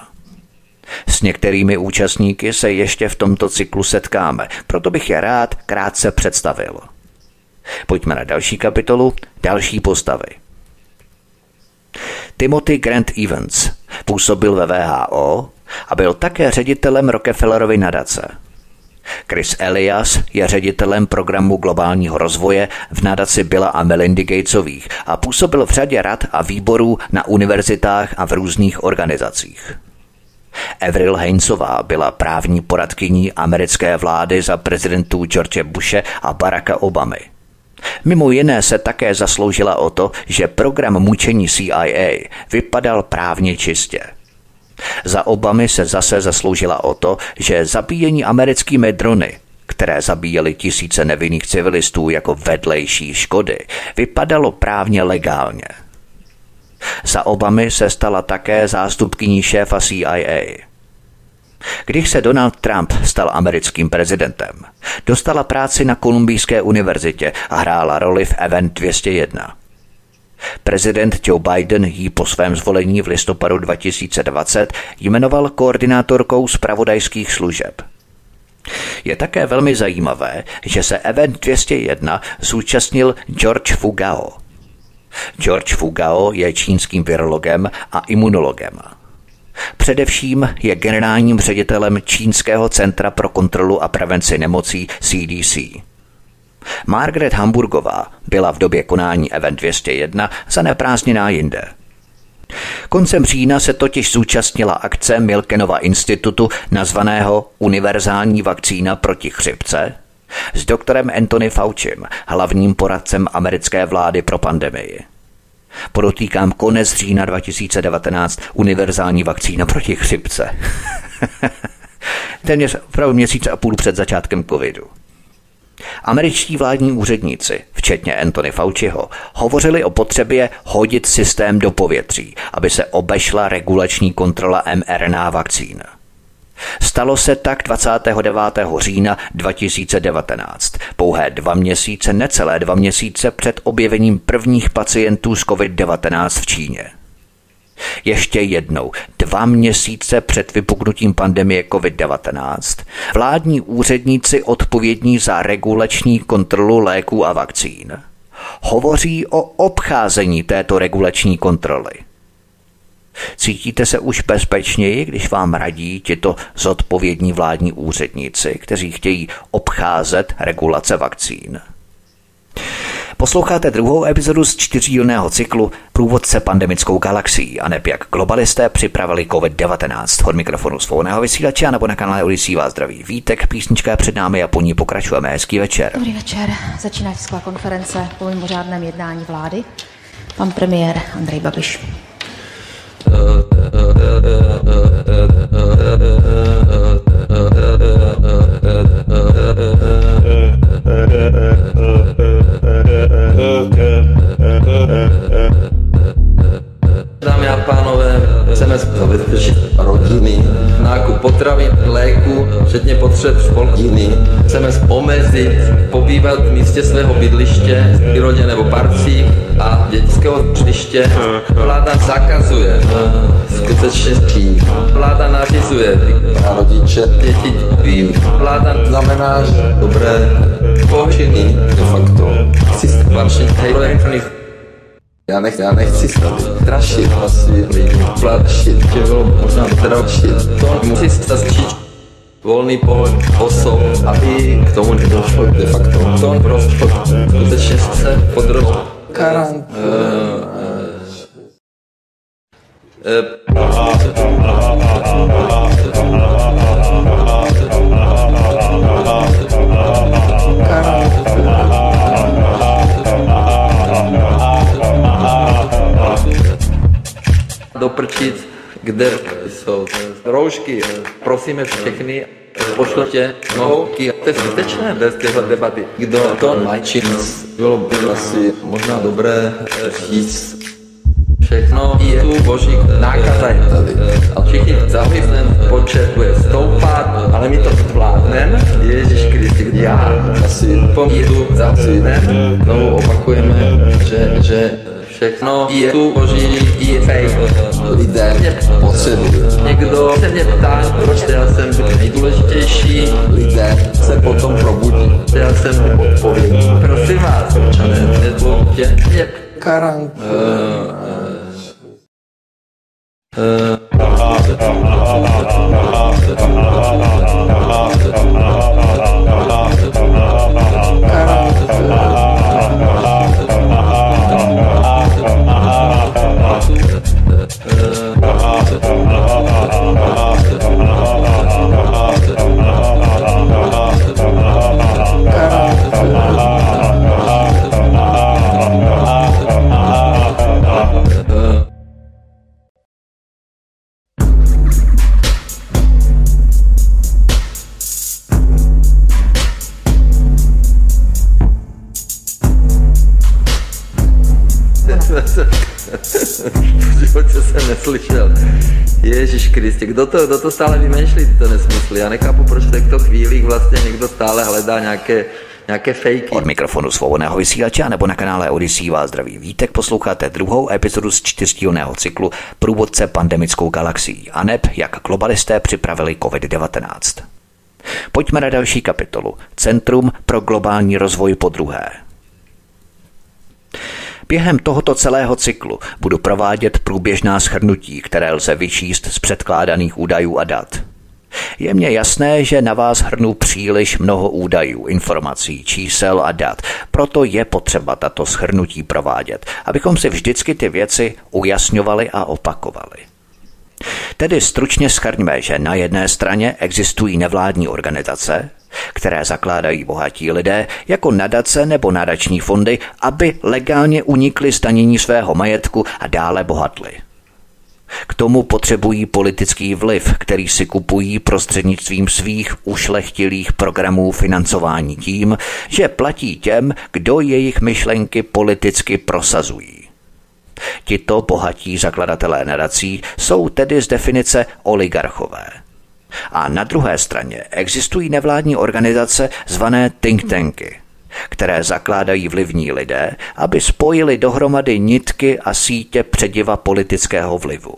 S některými účastníky se ještě v tomto cyklu setkáme, proto bych je rád krátce představil. Pojďme na další kapitolu, další postavy. Timothy Grant Evans působil ve VHO a byl také ředitelem Rockefellerovy nadace – Chris Elias je ředitelem programu globálního rozvoje v nadaci Billa a Melindy Gatesových a působil v řadě rad a výborů na univerzitách a v různých organizacích. Avril Hainsová byla právní poradkyní americké vlády za prezidentů George Bushe a Baracka Obamy. Mimo jiné se také zasloužila o to, že program mučení CIA vypadal právně čistě – za Obamy se zase zasloužila o to, že zabíjení americkými drony které zabíjely tisíce nevinných civilistů jako vedlejší škody, vypadalo právně legálně. Za Obamy se stala také zástupkyní šéfa CIA. Když se Donald Trump stal americkým prezidentem, dostala práci na Kolumbijské univerzitě a hrála roli v Event 201. Prezident Joe Biden ji po svém zvolení v listopadu 2020 jmenoval koordinátorkou zpravodajských služeb. Je také velmi zajímavé, že se Event 201 zúčastnil George Fugao. George Fugao je čínským virologem a imunologem. Především je generálním ředitelem Čínského centra pro kontrolu a prevenci nemocí CDC. Margaret Hamburgová byla v době konání Event 201 zaneprázdněná jinde. Koncem října se totiž zúčastnila akce Milkenova institutu nazvaného Univerzální vakcína proti chřipce s doktorem Anthony Faucim, hlavním poradcem americké vlády pro pandemii. Podotýkám konec října 2019 univerzální vakcína proti chřipce. Téměř opravdu měsíc a půl před začátkem covidu. Američtí vládní úředníci, včetně Anthony Fauciho, hovořili o potřebě hodit systém do povětří, aby se obešla regulační kontrola mRNA vakcín. Stalo se tak 29. října 2019, pouhé dva měsíce, necelé dva měsíce před objevením prvních pacientů s COVID-19 v Číně. Ještě jednou, dva měsíce před vypuknutím pandemie COVID-19, vládní úředníci odpovědní za regulační kontrolu léků a vakcín hovoří o obcházení této regulační kontroly. Cítíte se už bezpečněji, když vám radí tito zodpovědní vládní úředníci, kteří chtějí obcházet regulace vakcín? Posloucháte druhou epizodu z čtyřdílného cyklu Průvodce pandemickou galaxií a neb jak globalisté připravili COVID-19. Od mikrofonu svobodného vysílače a nebo na kanále Odisí vás zdraví Vítek, písnička je před námi a po ní pokračujeme. Hezký večer. Dobrý večer. Začíná tisková konference po mimořádném jednání vlády. Pan premiér Andrej Babiš. Dámy a pánové, chceme zabezpečit rodiny, nákup potravin, léku, včetně potřeb spolkiny. Chceme omezit pobývat v místě svého bydliště, v přírodě nebo parcích a dětského bydliště. Vláda zakazuje skutečně tím. Vláda nařizuje a rodiče děti vím. Vláda znamená, dobré počiny de facto systém já, nech, já nechci strašit asi lidi, plašit, že bylo možná strašit. To musí začít volný pohled osob, aby k tomu nedošlo de facto. To prostě skutečně se podrobil karant. Uh, doprčit, kde jsou roušky. Prosíme všechny, pošlete nohouky. To je skutečné bez téhle debaty. Kdo to najčí, bylo by asi možná dobré říct všechno je tu boží nákaza je tady. A všichni zahlíznem počet bude stoupat, ale my to zvládneme. Ježíš Kristus, já asi pomíru zahlíznem. Znovu opakujeme, že, že všechno je tu boží, je lidé potřebují. Někdo se mě ptá, proč já jsem nejdůležitější. Lidé se potom probudí. Já jsem odpovědný. Prosím vás, občané, nezlobte mě. Karank. Uh, uh, uh, Kriste, kdo to, kdo to stále vymýšlí tyto nesmysly? Já nechápu, proč v těchto chvílích vlastně někdo stále hledá nějaké nějaké fejky. Od mikrofonu svobodného vysílače nebo na kanále Odyssey vás zdraví vítek. Posloucháte druhou epizodu z čtyřdílného cyklu Průvodce pandemickou galaxií a neb, jak globalisté připravili COVID-19. Pojďme na další kapitolu. Centrum pro globální rozvoj po druhé. Během tohoto celého cyklu budu provádět průběžná schrnutí, které lze vyčíst z předkládaných údajů a dat. Je mně jasné, že na vás hrnu příliš mnoho údajů, informací, čísel a dat, proto je potřeba tato schrnutí provádět, abychom si vždycky ty věci ujasňovali a opakovali. Tedy stručně schrňme, že na jedné straně existují nevládní organizace, které zakládají bohatí lidé jako nadace nebo nadační fondy, aby legálně unikli zdanění svého majetku a dále bohatli. K tomu potřebují politický vliv, který si kupují prostřednictvím svých ušlechtilých programů financování tím, že platí těm, kdo jejich myšlenky politicky prosazují. Tito bohatí zakladatelé nadací jsou tedy z definice oligarchové. A na druhé straně existují nevládní organizace zvané think tanky, které zakládají vlivní lidé, aby spojili dohromady nitky a sítě přediva politického vlivu.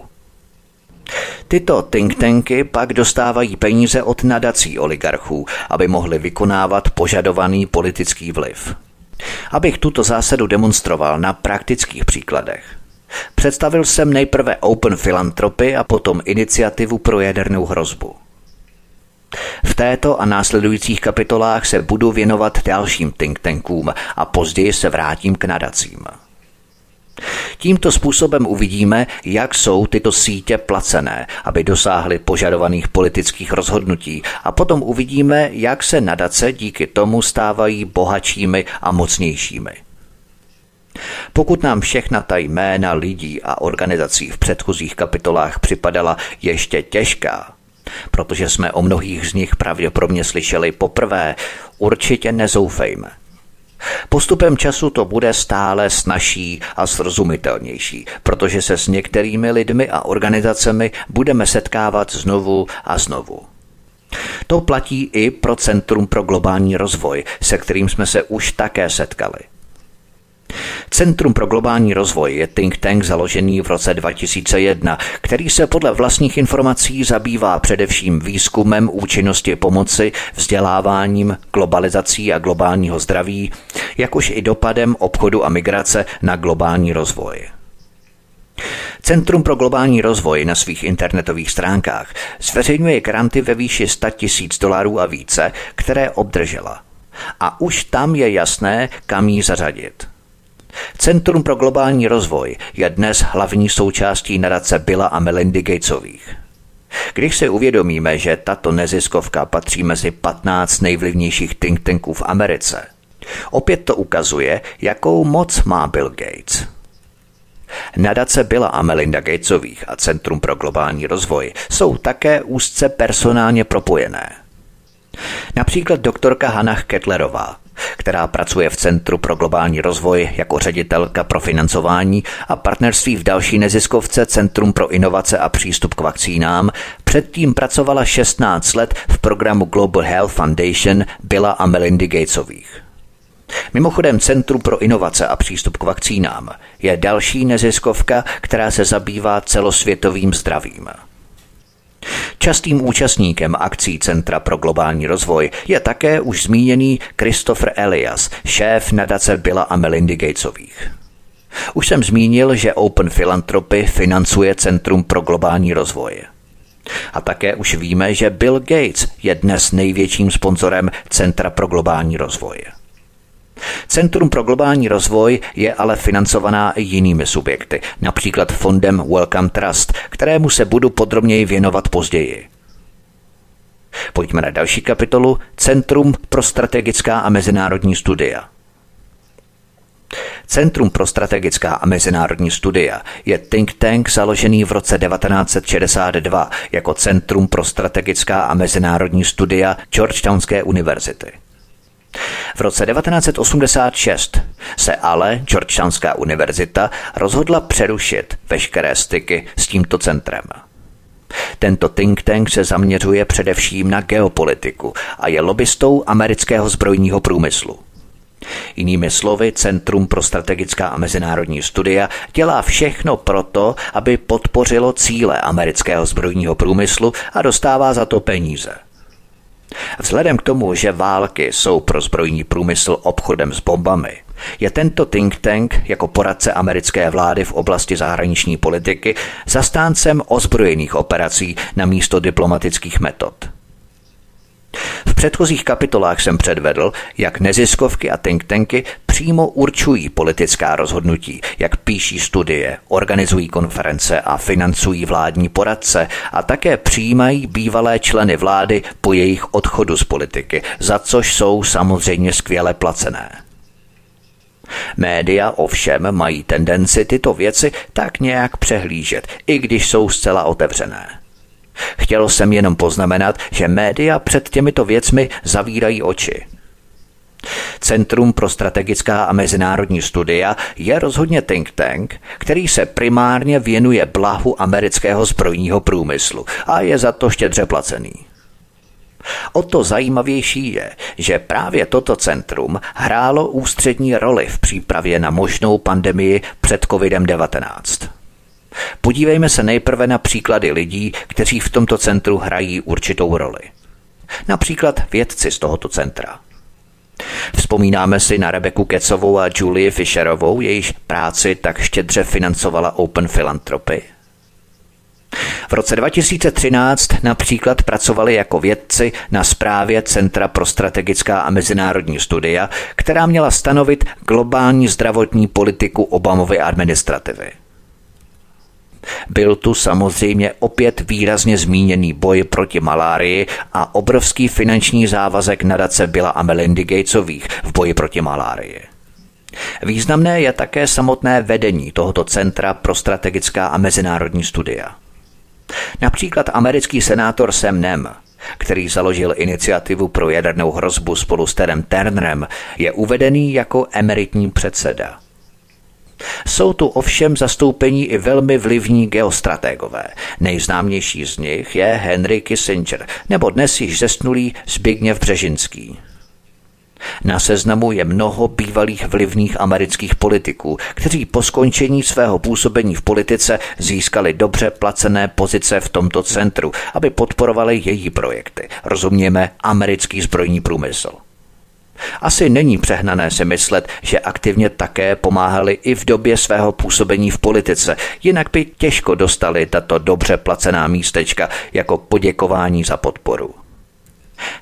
Tyto think tanky pak dostávají peníze od nadací oligarchů, aby mohli vykonávat požadovaný politický vliv. Abych tuto zásadu demonstroval na praktických příkladech. Představil jsem nejprve Open Philanthropy a potom iniciativu pro jadernou hrozbu. V této a následujících kapitolách se budu věnovat dalším think tankům a později se vrátím k nadacím. Tímto způsobem uvidíme, jak jsou tyto sítě placené, aby dosáhly požadovaných politických rozhodnutí a potom uvidíme, jak se nadace díky tomu stávají bohatšími a mocnějšími. Pokud nám všechna ta jména lidí a organizací v předchozích kapitolách připadala ještě těžká, protože jsme o mnohých z nich pravděpodobně slyšeli poprvé, určitě nezoufejme. Postupem času to bude stále snažší a srozumitelnější, protože se s některými lidmi a organizacemi budeme setkávat znovu a znovu. To platí i pro Centrum pro globální rozvoj, se kterým jsme se už také setkali. Centrum pro globální rozvoj je think tank založený v roce 2001, který se podle vlastních informací zabývá především výzkumem účinnosti pomoci, vzděláváním, globalizací a globálního zdraví, jakož i dopadem obchodu a migrace na globální rozvoj. Centrum pro globální rozvoj na svých internetových stránkách zveřejňuje granty ve výši 100 tisíc dolarů a více, které obdržela. A už tam je jasné, kam jí zařadit. Centrum pro globální rozvoj je dnes hlavní součástí nadace Billa a Melindy Gatesových. Když se uvědomíme, že tato neziskovka patří mezi 15 nejvlivnějších think tanků v Americe, opět to ukazuje, jakou moc má Bill Gates. Nadace Billa a Melinda Gatesových a Centrum pro globální rozvoj jsou také úzce personálně propojené. Například doktorka Hannah Kettlerová která pracuje v Centru pro globální rozvoj jako ředitelka pro financování a partnerství v další neziskovce Centrum pro inovace a přístup k vakcínám, předtím pracovala 16 let v programu Global Health Foundation Billa a Melindy Gatesových. Mimochodem Centrum pro inovace a přístup k vakcínám je další neziskovka, která se zabývá celosvětovým zdravím. Častým účastníkem akcí Centra pro globální rozvoj je také už zmíněný Christopher Elias, šéf nadace Billa a Melindy Gatesových. Už jsem zmínil, že Open Philanthropy financuje Centrum pro globální rozvoj. A také už víme, že Bill Gates je dnes největším sponzorem Centra pro globální rozvoj. Centrum pro globální rozvoj je ale financovaná jinými subjekty, například fondem Welcome Trust, kterému se budu podrobněji věnovat později. Pojďme na další kapitolu Centrum pro strategická a mezinárodní studia. Centrum pro strategická a mezinárodní studia je think tank založený v roce 1962 jako Centrum pro strategická a mezinárodní studia Georgetownské univerzity. V roce 1986 se ale Georgetownská univerzita rozhodla přerušit veškeré styky s tímto centrem. Tento think tank se zaměřuje především na geopolitiku a je lobbystou amerického zbrojního průmyslu. Jinými slovy, Centrum pro strategická a mezinárodní studia dělá všechno proto, aby podpořilo cíle amerického zbrojního průmyslu a dostává za to peníze. Vzhledem k tomu, že války jsou pro zbrojní průmysl obchodem s bombami, je tento think tank jako poradce americké vlády v oblasti zahraniční politiky zastáncem ozbrojených operací na místo diplomatických metod. V předchozích kapitolách jsem předvedl, jak neziskovky a think tanky přímo určují politická rozhodnutí, jak píší studie, organizují konference a financují vládní poradce a také přijímají bývalé členy vlády po jejich odchodu z politiky, za což jsou samozřejmě skvěle placené. Média ovšem mají tendenci tyto věci tak nějak přehlížet, i když jsou zcela otevřené. Chtěl jsem jenom poznamenat, že média před těmito věcmi zavírají oči. Centrum pro strategická a mezinárodní studia je rozhodně think tank, který se primárně věnuje blahu amerického zbrojního průmyslu a je za to štědře placený. O to zajímavější je, že právě toto centrum hrálo ústřední roli v přípravě na možnou pandemii před COVID-19. Podívejme se nejprve na příklady lidí, kteří v tomto centru hrají určitou roli. Například vědci z tohoto centra. Vzpomínáme si na Rebeku Kecovou a Julie Fisherovou, jejíž práci tak štědře financovala Open Philanthropy. V roce 2013 například pracovali jako vědci na správě Centra pro strategická a mezinárodní studia, která měla stanovit globální zdravotní politiku Obamovy administrativy. Byl tu samozřejmě opět výrazně zmíněný boj proti malárii a obrovský finanční závazek nadace Byla a Melindy Gatesových v boji proti malárii. Významné je také samotné vedení tohoto Centra pro strategická a mezinárodní studia. Například americký senátor Sam Nem, který založil iniciativu pro jadernou hrozbu spolu s Terem Turnerem, je uvedený jako emeritní předseda. Jsou tu ovšem zastoupení i velmi vlivní geostrategové. Nejznámější z nich je Henry Kissinger nebo dnes již zesnulý Zbigněv Břežinský. Na seznamu je mnoho bývalých vlivných amerických politiků, kteří po skončení svého působení v politice získali dobře placené pozice v tomto centru, aby podporovali její projekty. Rozumějme americký zbrojní průmysl. Asi není přehnané si myslet, že aktivně také pomáhali i v době svého působení v politice, jinak by těžko dostali tato dobře placená místečka jako poděkování za podporu.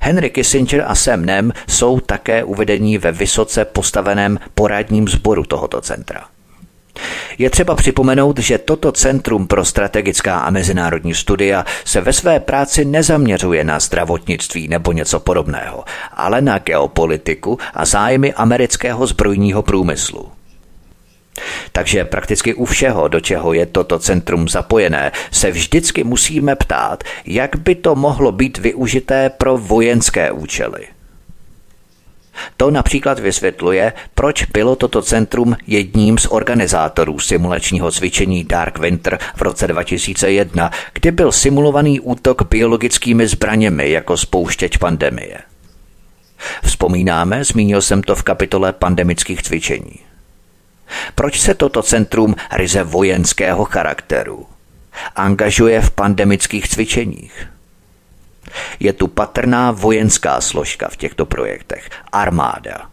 Henry Kissinger a Sam Nem jsou také uvedení ve vysoce postaveném poradním sboru tohoto centra. Je třeba připomenout, že toto Centrum pro strategická a mezinárodní studia se ve své práci nezaměřuje na zdravotnictví nebo něco podobného, ale na geopolitiku a zájmy amerického zbrojního průmyslu. Takže prakticky u všeho, do čeho je toto centrum zapojené, se vždycky musíme ptát, jak by to mohlo být využité pro vojenské účely. To například vysvětluje, proč bylo toto centrum jedním z organizátorů simulačního cvičení Dark Winter v roce 2001, kdy byl simulovaný útok biologickými zbraněmi jako spouštěč pandemie. Vzpomínáme, zmínil jsem to v kapitole pandemických cvičení. Proč se toto centrum ryze vojenského charakteru angažuje v pandemických cvičeních? Je tu patrná vojenská složka v těchto projektech, armáda.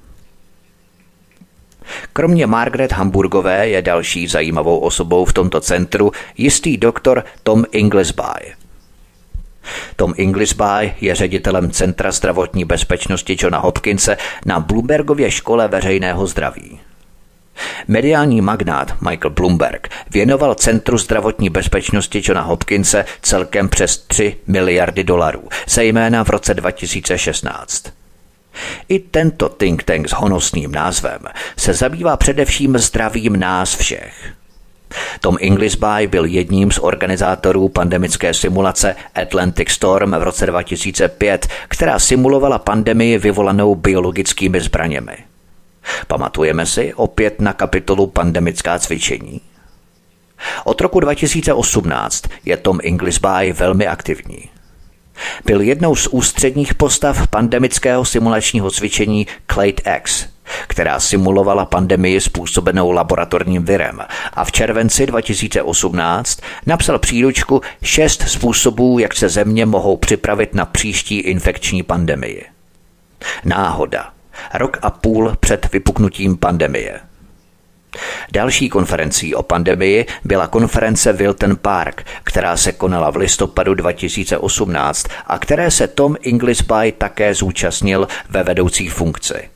Kromě Margaret Hamburgové je další zajímavou osobou v tomto centru jistý doktor Tom Inglesby. Tom Inglesby je ředitelem Centra zdravotní bezpečnosti Johna Hopkinse na Bloombergově škole veřejného zdraví. Mediální magnát Michael Bloomberg věnoval Centru zdravotní bezpečnosti Johna Hopkinse celkem přes 3 miliardy dolarů, zejména v roce 2016. I tento think tank s honosným názvem se zabývá především zdravím nás všech. Tom Inglisby byl jedním z organizátorů pandemické simulace Atlantic Storm v roce 2005, která simulovala pandemii vyvolanou biologickými zbraněmi. Pamatujeme si opět na kapitolu pandemická cvičení. Od roku 2018 je Tom Inglisby velmi aktivní. Byl jednou z ústředních postav pandemického simulačního cvičení Clade X, která simulovala pandemii způsobenou laboratorním virem a v červenci 2018 napsal příručku šest způsobů, jak se země mohou připravit na příští infekční pandemii. Náhoda. Rok a půl před vypuknutím pandemie. Další konferencí o pandemii byla konference Wilton Park, která se konala v listopadu 2018 a které se Tom Inglisby také zúčastnil ve vedoucí funkci.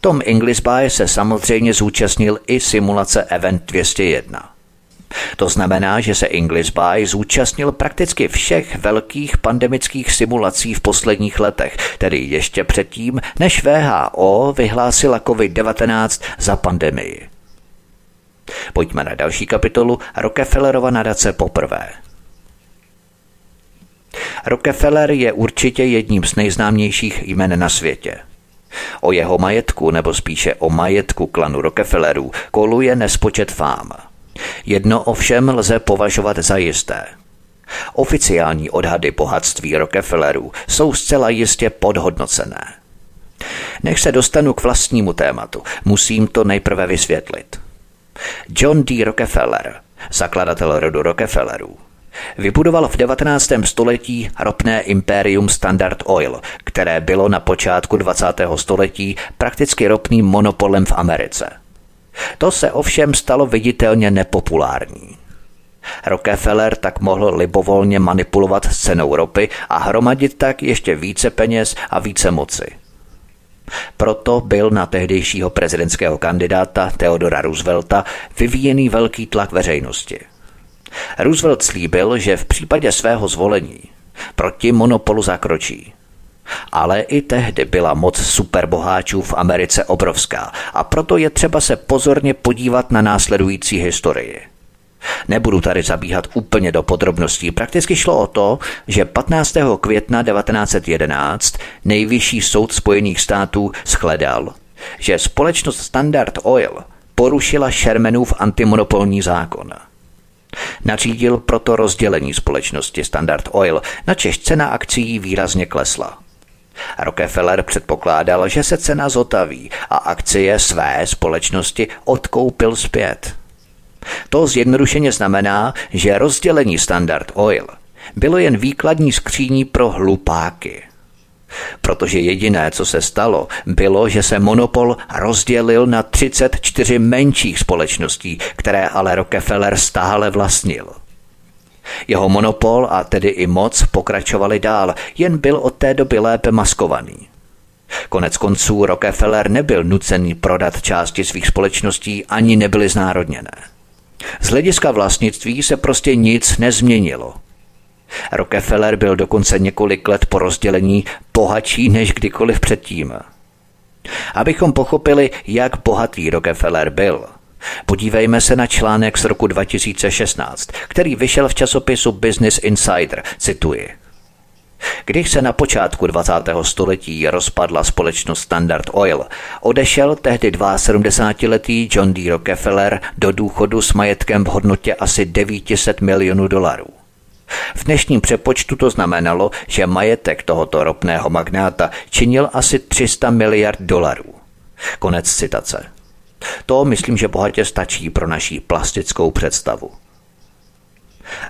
Tom Inglisby se samozřejmě zúčastnil i simulace Event 201. To znamená, že se Inglisby zúčastnil prakticky všech velkých pandemických simulací v posledních letech, tedy ještě předtím, než VHO vyhlásila COVID-19 za pandemii. Pojďme na další kapitolu Rockefellerova nadace poprvé. Rockefeller je určitě jedním z nejznámějších jmen na světě. O jeho majetku, nebo spíše o majetku klanu Rockefellerů, koluje nespočet fám. Jedno ovšem lze považovat za jisté. Oficiální odhady bohatství Rockefellerů jsou zcela jistě podhodnocené. Než se dostanu k vlastnímu tématu, musím to nejprve vysvětlit. John D. Rockefeller, zakladatel rodu Rockefellerů, Vybudoval v 19. století ropné impérium Standard Oil, které bylo na počátku 20. století prakticky ropným monopolem v Americe. To se ovšem stalo viditelně nepopulární. Rockefeller tak mohl libovolně manipulovat s cenou ropy a hromadit tak ještě více peněz a více moci. Proto byl na tehdejšího prezidentského kandidáta Theodora Roosevelta vyvíjený velký tlak veřejnosti – Roosevelt slíbil, že v případě svého zvolení proti monopolu zakročí. Ale i tehdy byla moc superboháčů v Americe obrovská a proto je třeba se pozorně podívat na následující historii. Nebudu tady zabíhat úplně do podrobností. Prakticky šlo o to, že 15. května 1911 nejvyšší soud Spojených států shledal, že společnost Standard Oil porušila Shermanův antimonopolní zákon – Nařídil proto rozdělení společnosti Standard Oil, na čež cena akcí výrazně klesla. Rockefeller předpokládal, že se cena zotaví a akcie své společnosti odkoupil zpět. To zjednodušeně znamená, že rozdělení Standard Oil bylo jen výkladní skříní pro hlupáky – protože jediné, co se stalo, bylo, že se monopol rozdělil na 34 menších společností, které ale Rockefeller stále vlastnil. Jeho monopol a tedy i moc pokračovali dál, jen byl od té doby lépe maskovaný. Konec konců Rockefeller nebyl nucený prodat části svých společností ani nebyly znárodněné. Z hlediska vlastnictví se prostě nic nezměnilo. Rockefeller byl dokonce několik let po rozdělení bohatší než kdykoliv předtím. Abychom pochopili, jak bohatý Rockefeller byl, podívejme se na článek z roku 2016, který vyšel v časopisu Business Insider, cituji. Když se na počátku 20. století rozpadla společnost Standard Oil, odešel tehdy 72-letý John D. Rockefeller do důchodu s majetkem v hodnotě asi 900 milionů dolarů. V dnešním přepočtu to znamenalo, že majetek tohoto ropného magnáta činil asi 300 miliard dolarů. Konec citace. To myslím, že bohatě stačí pro naší plastickou představu.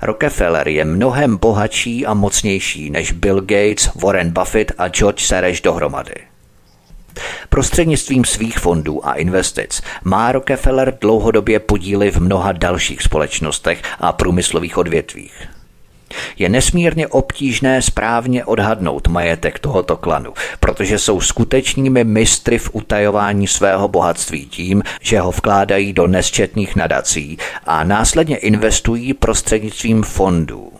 Rockefeller je mnohem bohatší a mocnější než Bill Gates, Warren Buffett a George Soros dohromady. Prostřednictvím svých fondů a investic má Rockefeller dlouhodobě podíly v mnoha dalších společnostech a průmyslových odvětvích. Je nesmírně obtížné správně odhadnout majetek tohoto klanu, protože jsou skutečnými mistry v utajování svého bohatství tím, že ho vkládají do nesčetných nadací a následně investují prostřednictvím fondů.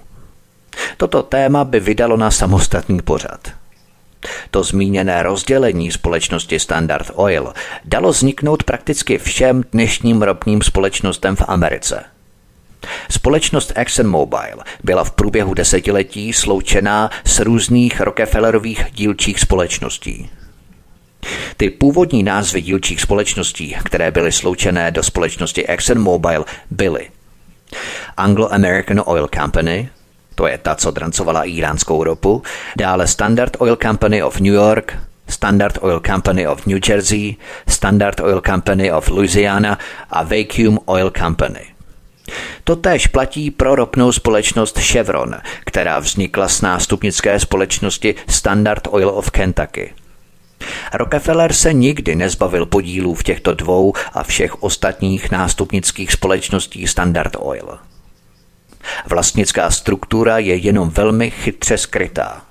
Toto téma by vydalo na samostatný pořad. to zmíněné rozdělení společnosti Standard Oil dalo vzniknout prakticky všem dnešním ropným společnostem v Americe. Společnost ExxonMobil byla v průběhu desetiletí sloučená s různých Rockefellerových dílčích společností. Ty původní názvy dílčích společností, které byly sloučené do společnosti ExxonMobil, byly Anglo-American Oil Company, to je ta, co drancovala iránskou ropu, dále Standard Oil Company of New York, Standard Oil Company of New Jersey, Standard Oil Company of Louisiana a Vacuum Oil Company. Totéž platí pro ropnou společnost Chevron, která vznikla z nástupnické společnosti Standard Oil of Kentucky. Rockefeller se nikdy nezbavil podílů v těchto dvou a všech ostatních nástupnických společností Standard Oil. Vlastnická struktura je jenom velmi chytře skrytá.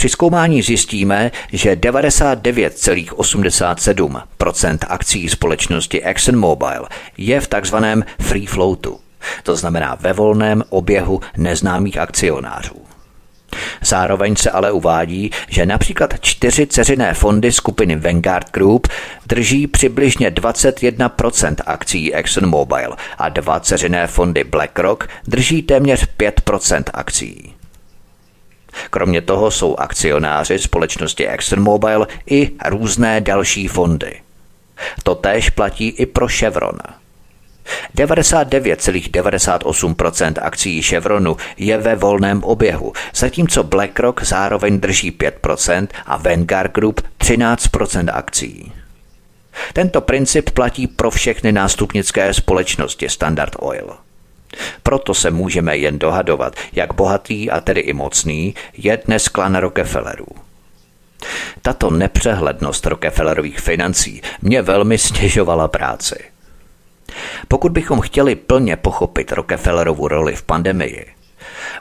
Při zkoumání zjistíme, že 99,87% akcí společnosti ExxonMobil je v takzvaném free floatu, to znamená ve volném oběhu neznámých akcionářů. Zároveň se ale uvádí, že například čtyři ceřiné fondy skupiny Vanguard Group drží přibližně 21% akcí ExxonMobil a dva ceřiné fondy BlackRock drží téměř 5% akcí. Kromě toho jsou akcionáři společnosti ExxonMobil i různé další fondy. To též platí i pro Chevron. 99,98% akcí Chevronu je ve volném oběhu, zatímco BlackRock zároveň drží 5% a Vanguard Group 13% akcí. Tento princip platí pro všechny nástupnické společnosti Standard Oil. Proto se můžeme jen dohadovat, jak bohatý a tedy i mocný je dnes klan Rockefellerů. Tato nepřehlednost Rockefellerových financí mě velmi stěžovala práci. Pokud bychom chtěli plně pochopit Rockefellerovu roli v pandemii,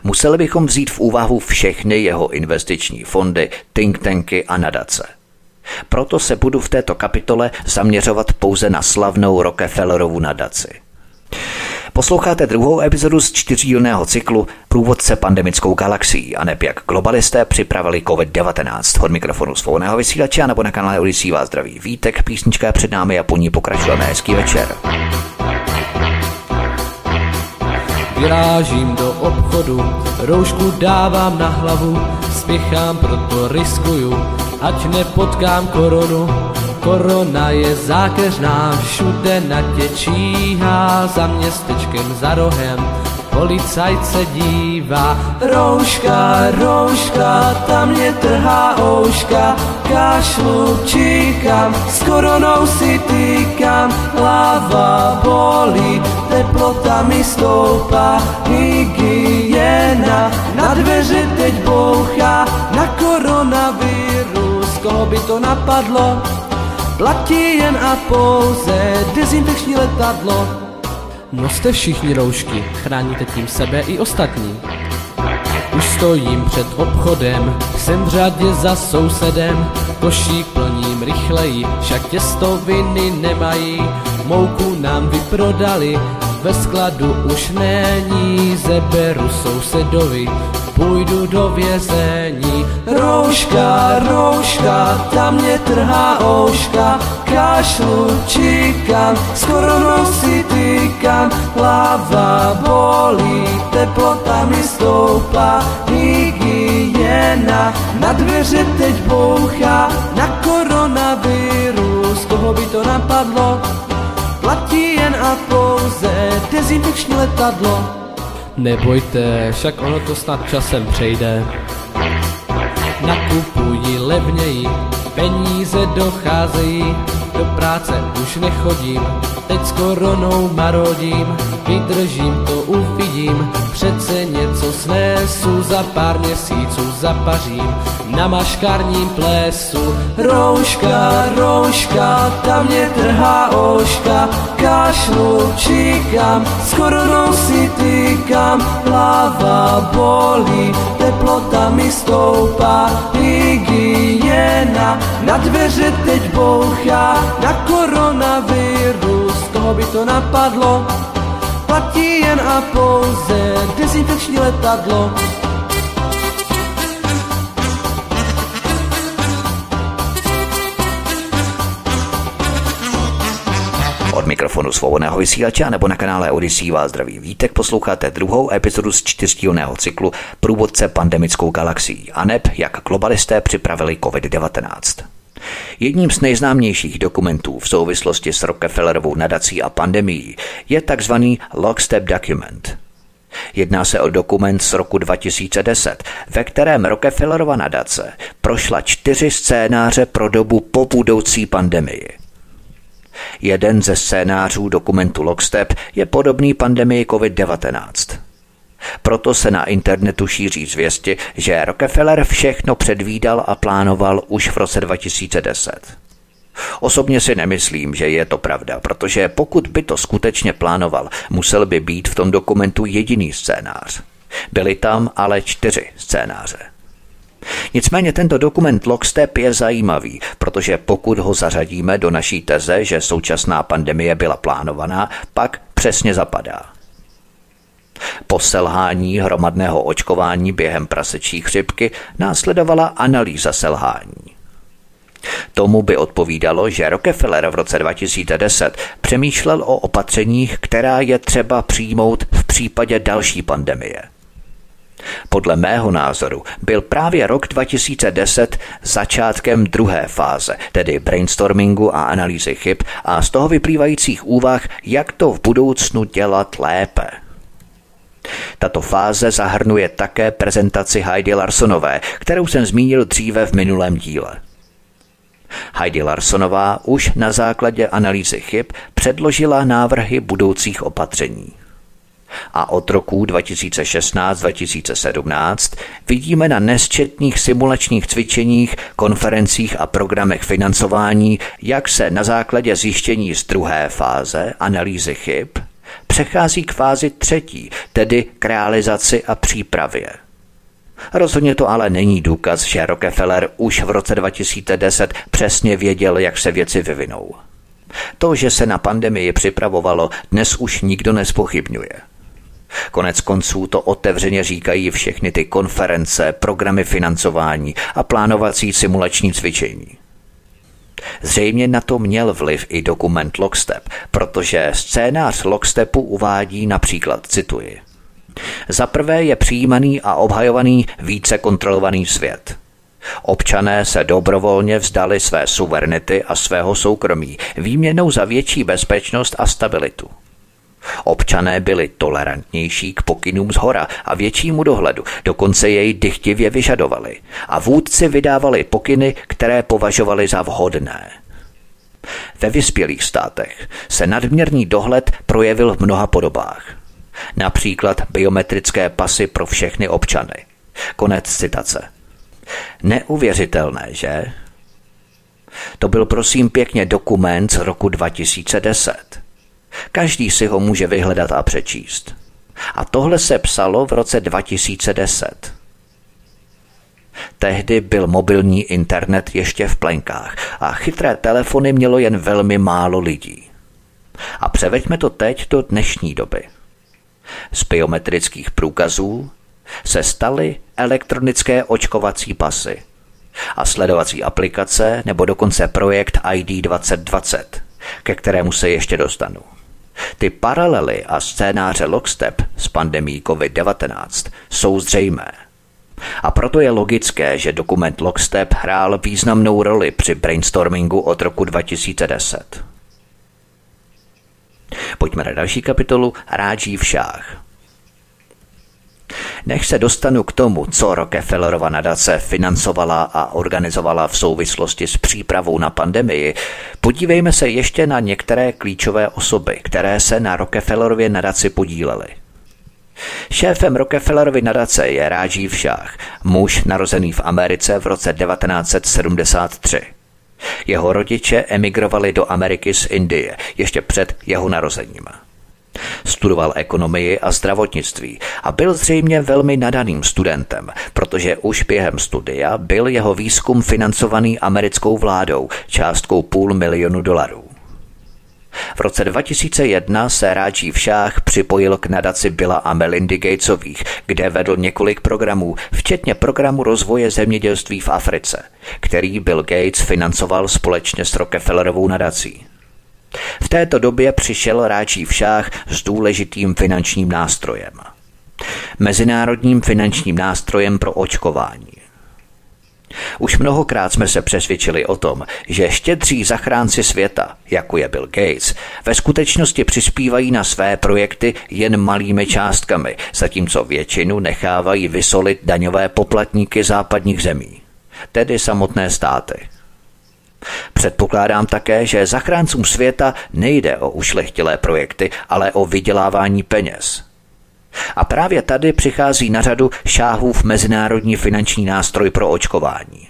museli bychom vzít v úvahu všechny jeho investiční fondy, think tanky a nadace. Proto se budu v této kapitole zaměřovat pouze na slavnou Rockefellerovu nadaci – Posloucháte druhou epizodu z čtyřdílného cyklu Průvodce pandemickou galaxií a neb jak globalisté připravili COVID-19. Od mikrofonu svobodného vysílače nebo na kanále Odisí vás zdraví Vítek, písnička před námi a po ní pokračujeme. Hezký večer. Vyrážím do obchodu, roušku dávám na hlavu, spěchám, proto riskuju, ať nepotkám koronu. Korona je zákeřná, všude na tě číhá, za městečkem, za rohem, policajt se dívá. Rouška, rouška, tam mě trhá ouška, kašlu, číkám, s koronou si týkám, hlava bolí, teplota mi stoupá, hygiena, na dveře teď bouchá, na koronavirus, koho by to napadlo, platí jen a pouze dezinfekční letadlo. Noste všichni roušky, chráníte tím sebe i ostatní. Už stojím před obchodem, jsem v řadě za sousedem, košík plním rychleji, však těstoviny nemají, mouku nám vyprodali, ve skladu už není, zeberu sousedovi, půjdu do vězení. Rouška, rouška, tam mě trhá ouška, kašlu, číkám, skoro si týkám, hlava bolí, teplota mi stoupá, hygiena, na dveře teď bouchá, na koronavirus, koho by to napadlo, platí jen a pouze dezinfekční letadlo. Nebojte, však ono to snad časem přejde. Nakupuji levněji, peníze docházejí, do práce už nechodím, teď s koronou marodím, vydržím to, uvidím, přece něco snesu, za pár měsíců zapařím, na maškarním plesu. Rouška, rouška, tam mě trhá oška, kašlu, číkám, s koronou si týkám, hlava bolí, teplota mi stoupá, hygiena, na dveře teď bouchá, na koronavirus, koho by to napadlo, platí jen a pouze dezinfekční letadlo. Od mikrofonu svobodného vysílače nebo na kanále Odisí vás zdraví vítek, posloucháte druhou epizodu z čtyřdílného cyklu Průvodce pandemickou galaxií a neb jak globalisté připravili COVID-19. Jedním z nejznámějších dokumentů v souvislosti s Rockefellerovou nadací a pandemií je tzv. Lockstep Document – Jedná se o dokument z roku 2010, ve kterém Rockefellerova nadace prošla čtyři scénáře pro dobu po budoucí pandemii. Jeden ze scénářů dokumentu Lockstep je podobný pandemii COVID-19. Proto se na internetu šíří zvěsti, že Rockefeller všechno předvídal a plánoval už v roce 2010. Osobně si nemyslím, že je to pravda, protože pokud by to skutečně plánoval, musel by být v tom dokumentu jediný scénář. Byly tam ale čtyři scénáře. Nicméně tento dokument Lockstep je zajímavý, protože pokud ho zařadíme do naší teze, že současná pandemie byla plánovaná, pak přesně zapadá. Po selhání hromadného očkování během prasečí chřipky následovala analýza selhání. Tomu by odpovídalo, že Rockefeller v roce 2010 přemýšlel o opatřeních, která je třeba přijmout v případě další pandemie. Podle mého názoru byl právě rok 2010 začátkem druhé fáze, tedy brainstormingu a analýzy chyb a z toho vyplývajících úvah, jak to v budoucnu dělat lépe. Tato fáze zahrnuje také prezentaci Heidi Larsonové, kterou jsem zmínil dříve v minulém díle. Heidi Larsonová už na základě analýzy chyb předložila návrhy budoucích opatření. A od roku 2016-2017 vidíme na nesčetných simulačních cvičeních, konferencích a programech financování, jak se na základě zjištění z druhé fáze analýzy chyb přechází k fázi třetí, tedy k realizaci a přípravě. Rozhodně to ale není důkaz, že Rockefeller už v roce 2010 přesně věděl, jak se věci vyvinou. To, že se na pandemii připravovalo, dnes už nikdo nespochybňuje. Konec konců to otevřeně říkají všechny ty konference, programy financování a plánovací simulační cvičení. Zřejmě na to měl vliv i dokument Lockstep, protože scénář Lockstepu uvádí například, cituji, za prvé je přijímaný a obhajovaný více kontrolovaný svět. Občané se dobrovolně vzdali své suverenity a svého soukromí výměnou za větší bezpečnost a stabilitu. Občané byli tolerantnější k pokynům z hora a většímu dohledu, dokonce jej dychtivě vyžadovali a vůdci vydávali pokyny, které považovali za vhodné. Ve vyspělých státech se nadměrný dohled projevil v mnoha podobách – například biometrické pasy pro všechny občany. Konec citace. Neuvěřitelné, že? To byl prosím pěkně dokument z roku 2010. Každý si ho může vyhledat a přečíst. A tohle se psalo v roce 2010. Tehdy byl mobilní internet ještě v plenkách a chytré telefony mělo jen velmi málo lidí. A převeďme to teď do dnešní doby z biometrických průkazů se staly elektronické očkovací pasy a sledovací aplikace nebo dokonce projekt ID 2020, ke kterému se ještě dostanu. Ty paralely a scénáře Lockstep s pandemí COVID-19 jsou zřejmé. A proto je logické, že dokument Lockstep hrál významnou roli při brainstormingu od roku 2010. Pojďme na další kapitolu Rádží v šách. Než se dostanu k tomu, co Rockefellerova nadace financovala a organizovala v souvislosti s přípravou na pandemii, podívejme se ještě na některé klíčové osoby, které se na Rockefellerově nadaci podílely. Šéfem Rockefellerovy nadace je Rážív Šách, muž narozený v Americe v roce 1973. Jeho rodiče emigrovali do Ameriky z Indie ještě před jeho narozením. Studoval ekonomii a zdravotnictví a byl zřejmě velmi nadaným studentem, protože už během studia byl jeho výzkum financovaný americkou vládou částkou půl milionu dolarů. V roce 2001 se v Šách připojil k nadaci Billa a Melindy Gatesových, kde vedl několik programů, včetně programu rozvoje zemědělství v Africe, který Bill Gates financoval společně s Rockefellerovou nadací. V této době přišel Ráčív šách s důležitým finančním nástrojem. Mezinárodním finančním nástrojem pro očkování. Už mnohokrát jsme se přesvědčili o tom, že štědří zachránci světa, jako je Bill Gates, ve skutečnosti přispívají na své projekty jen malými částkami, zatímco většinu nechávají vysolit daňové poplatníky západních zemí, tedy samotné státy. Předpokládám také, že zachráncům světa nejde o ušlechtilé projekty, ale o vydělávání peněz – a právě tady přichází na řadu šáhův mezinárodní finanční nástroj pro očkování.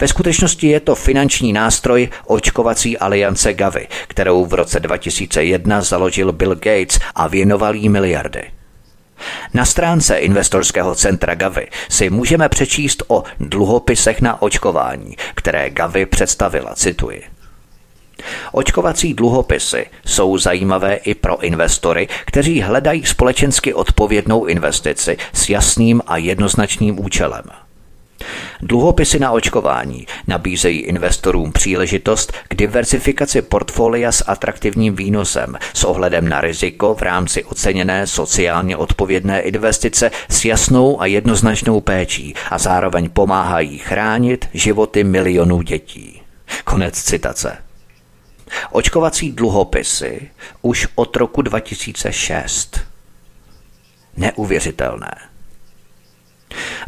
Ve skutečnosti je to finanční nástroj očkovací aliance Gavi, kterou v roce 2001 založil Bill Gates a věnoval jí miliardy. Na stránce investorského centra Gavi si můžeme přečíst o dluhopisech na očkování, které Gavi představila, cituji. Očkovací dluhopisy jsou zajímavé i pro investory, kteří hledají společensky odpovědnou investici s jasným a jednoznačným účelem. Dluhopisy na očkování nabízejí investorům příležitost k diversifikaci portfolia s atraktivním výnosem s ohledem na riziko v rámci oceněné sociálně odpovědné investice s jasnou a jednoznačnou péčí a zároveň pomáhají chránit životy milionů dětí. Konec citace. Očkovací dluhopisy už od roku 2006. Neuvěřitelné.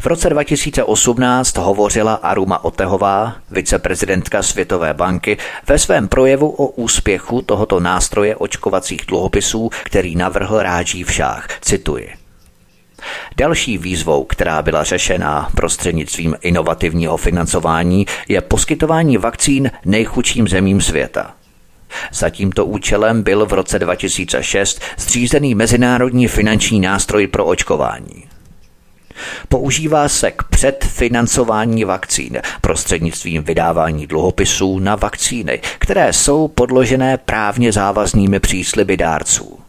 V roce 2018 hovořila Aruma Otehová, viceprezidentka Světové banky, ve svém projevu o úspěchu tohoto nástroje očkovacích dluhopisů, který navrhl v šách. Cituji. Další výzvou, která byla řešena prostřednictvím inovativního financování, je poskytování vakcín nejchudším zemím světa. Za tímto účelem byl v roce 2006 zřízený Mezinárodní finanční nástroj pro očkování. Používá se k předfinancování vakcín prostřednictvím vydávání dluhopisů na vakcíny, které jsou podložené právně závaznými přísliby dárců.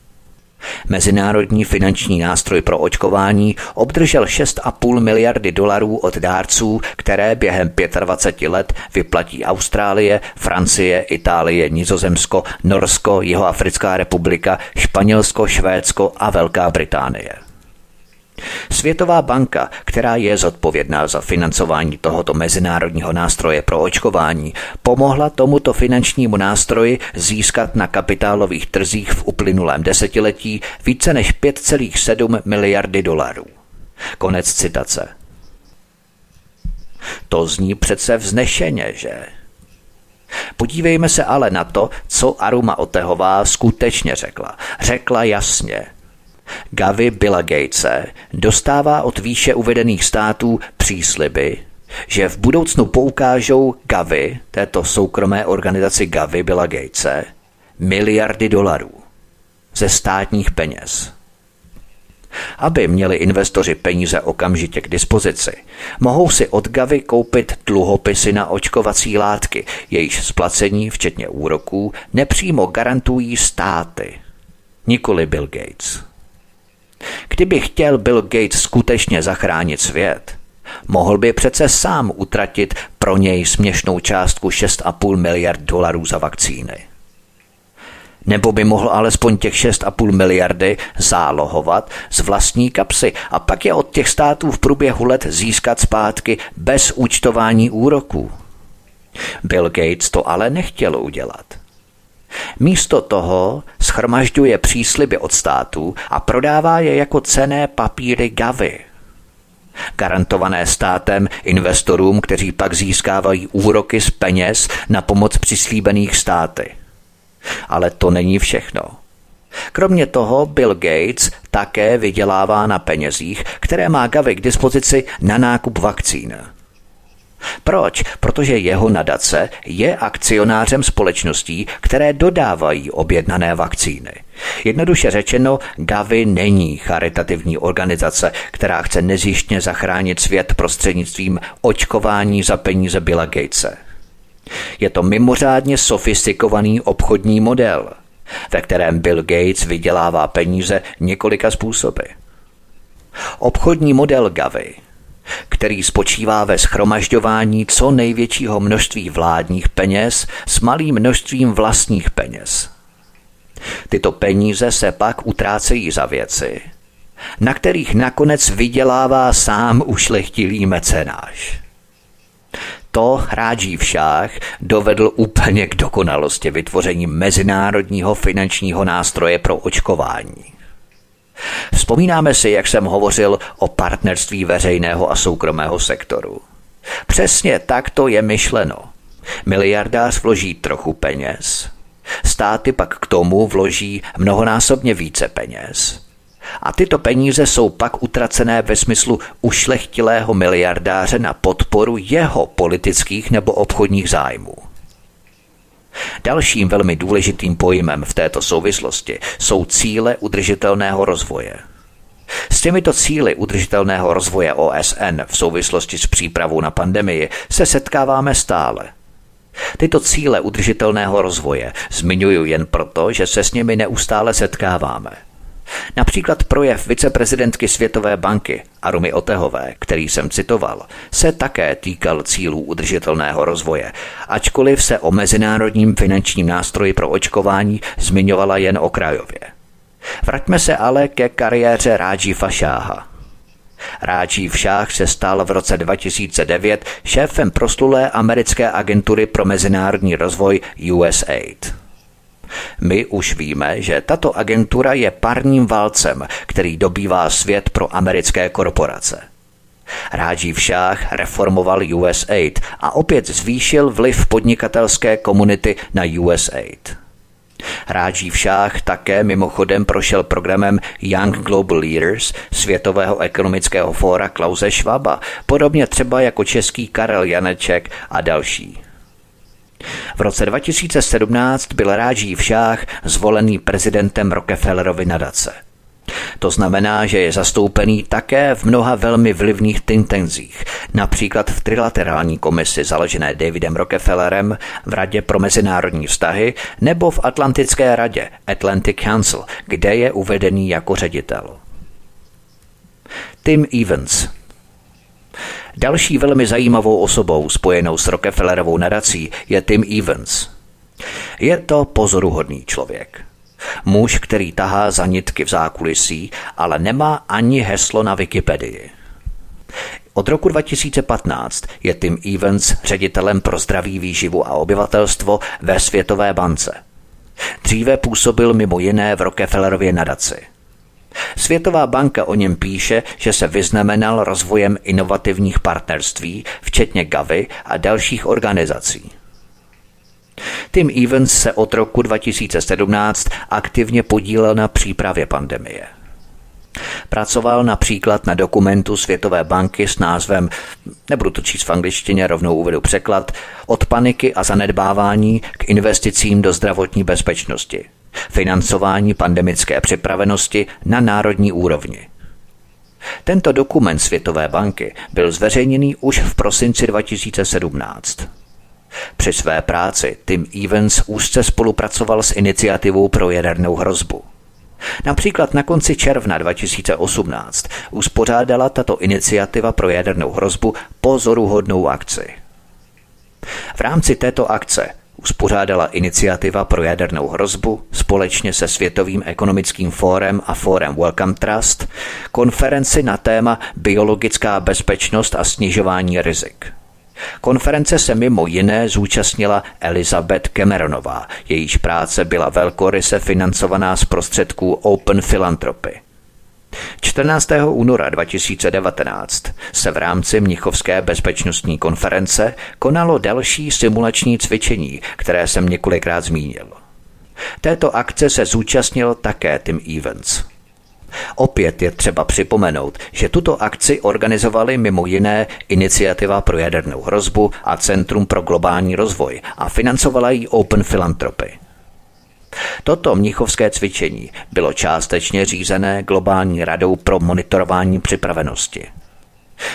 Mezinárodní finanční nástroj pro očkování obdržel 6,5 miliardy dolarů od dárců, které během 25 let vyplatí Austrálie, Francie, Itálie, Nizozemsko, Norsko, Jihoafrická republika, Španělsko, Švédsko a Velká Británie. Světová banka, která je zodpovědná za financování tohoto mezinárodního nástroje pro očkování, pomohla tomuto finančnímu nástroji získat na kapitálových trzích v uplynulém desetiletí více než 5,7 miliardy dolarů. Konec citace. To zní přece vznešeně, že? Podívejme se ale na to, co Aruma Otehová skutečně řekla. Řekla jasně – Gavi Billa Gatese dostává od výše uvedených států přísliby, že v budoucnu poukážou Gavi, této soukromé organizaci Gavi Billa Gatese, miliardy dolarů ze státních peněz. Aby měli investoři peníze okamžitě k dispozici, mohou si od Gavi koupit dluhopisy na očkovací látky, jejíž splacení, včetně úroků, nepřímo garantují státy, nikoli Bill Gates. Kdyby chtěl Bill Gates skutečně zachránit svět, mohl by přece sám utratit pro něj směšnou částku 6,5 miliard dolarů za vakcíny. Nebo by mohl alespoň těch 6,5 miliardy zálohovat z vlastní kapsy a pak je od těch států v průběhu let získat zpátky bez účtování úroků. Bill Gates to ale nechtěl udělat. Místo toho schromažďuje přísliby od států a prodává je jako cené papíry Gavy. Garantované státem investorům, kteří pak získávají úroky z peněz na pomoc přislíbených státy. Ale to není všechno. Kromě toho Bill Gates také vydělává na penězích, které má Gavi k dispozici na nákup vakcín. Proč? Protože jeho nadace je akcionářem společností, které dodávají objednané vakcíny. Jednoduše řečeno, Gavi není charitativní organizace, která chce nezjištně zachránit svět prostřednictvím očkování za peníze Billa Gatese. Je to mimořádně sofistikovaný obchodní model, ve kterém Bill Gates vydělává peníze několika způsoby. Obchodní model Gavi který spočívá ve schromažďování co největšího množství vládních peněz s malým množstvím vlastních peněz. Tyto peníze se pak utrácejí za věci, na kterých nakonec vydělává sám ušlechtilý mecenáš. To Rádží však dovedl úplně k dokonalosti vytvoření mezinárodního finančního nástroje pro očkování. Vzpomínáme si, jak jsem hovořil o partnerství veřejného a soukromého sektoru. Přesně tak to je myšleno. Miliardář vloží trochu peněz, státy pak k tomu vloží mnohonásobně více peněz. A tyto peníze jsou pak utracené ve smyslu ušlechtilého miliardáře na podporu jeho politických nebo obchodních zájmů. Dalším velmi důležitým pojmem v této souvislosti jsou cíle udržitelného rozvoje. S těmito cíly udržitelného rozvoje OSN v souvislosti s přípravou na pandemii se setkáváme stále. Tyto cíle udržitelného rozvoje zmiňuji jen proto, že se s nimi neustále setkáváme – Například projev viceprezidentky Světové banky Arumy Otehové, který jsem citoval, se také týkal cílů udržitelného rozvoje, ačkoliv se o mezinárodním finančním nástroji pro očkování zmiňovala jen okrajově. Vraťme se ale ke kariéře Ráji Fašáha. Ráji Šáh se stal v roce 2009 šéfem proslulé americké agentury pro mezinárodní rozvoj USAID. My už víme, že tato agentura je parním válcem, který dobývá svět pro americké korporace. Rážív Šách reformoval USAID a opět zvýšil vliv podnikatelské komunity na USAID. Rážív Šách také mimochodem prošel programem Young Global Leaders Světového ekonomického fóra Klause Schwaba, podobně třeba jako český Karel Janeček a další. V roce 2017 byl Ráží Všách zvolený prezidentem Rockefellerovy nadace. To znamená, že je zastoupený také v mnoha velmi vlivných tintenzích, například v trilaterální komisi založené Davidem Rockefellerem v Radě pro mezinárodní vztahy nebo v Atlantické radě Atlantic Council, kde je uvedený jako ředitel. Tim Evans – Další velmi zajímavou osobou spojenou s Rockefellerovou nadací je Tim Evans. Je to pozoruhodný člověk. Muž, který tahá za nitky v zákulisí, ale nemá ani heslo na Wikipedii. Od roku 2015 je Tim Evans ředitelem pro zdraví výživu a obyvatelstvo ve Světové bance. Dříve působil mimo jiné v Rockefellerově nadaci – Světová banka o něm píše, že se vyznamenal rozvojem inovativních partnerství, včetně Gavy a dalších organizací. Tim Evans se od roku 2017 aktivně podílel na přípravě pandemie. Pracoval například na dokumentu Světové banky s názvem, nebudu to číst v angličtině, rovnou uvedu překlad, od paniky a zanedbávání k investicím do zdravotní bezpečnosti – financování pandemické připravenosti na národní úrovni. Tento dokument Světové banky byl zveřejněný už v prosinci 2017. Při své práci Tim Evans úzce spolupracoval s iniciativou pro jadernou hrozbu. Například na konci června 2018 uspořádala tato iniciativa pro jadernou hrozbu pozoruhodnou akci. V rámci této akce uspořádala iniciativa pro jadernou hrozbu společně se Světovým ekonomickým fórem a fórem Welcome Trust konferenci na téma biologická bezpečnost a snižování rizik. Konference se mimo jiné zúčastnila Elizabeth Cameronová, jejíž práce byla velkoryse financovaná z prostředků Open Philanthropy. 14. února 2019 se v rámci Mnichovské bezpečnostní konference konalo další simulační cvičení, které jsem několikrát zmínil. Této akce se zúčastnil také Tim Evans. Opět je třeba připomenout, že tuto akci organizovali mimo jiné Iniciativa pro jadernou hrozbu a Centrum pro globální rozvoj a financovala ji Open Philanthropy. Toto mnichovské cvičení bylo částečně řízené globální radou pro monitorování připravenosti.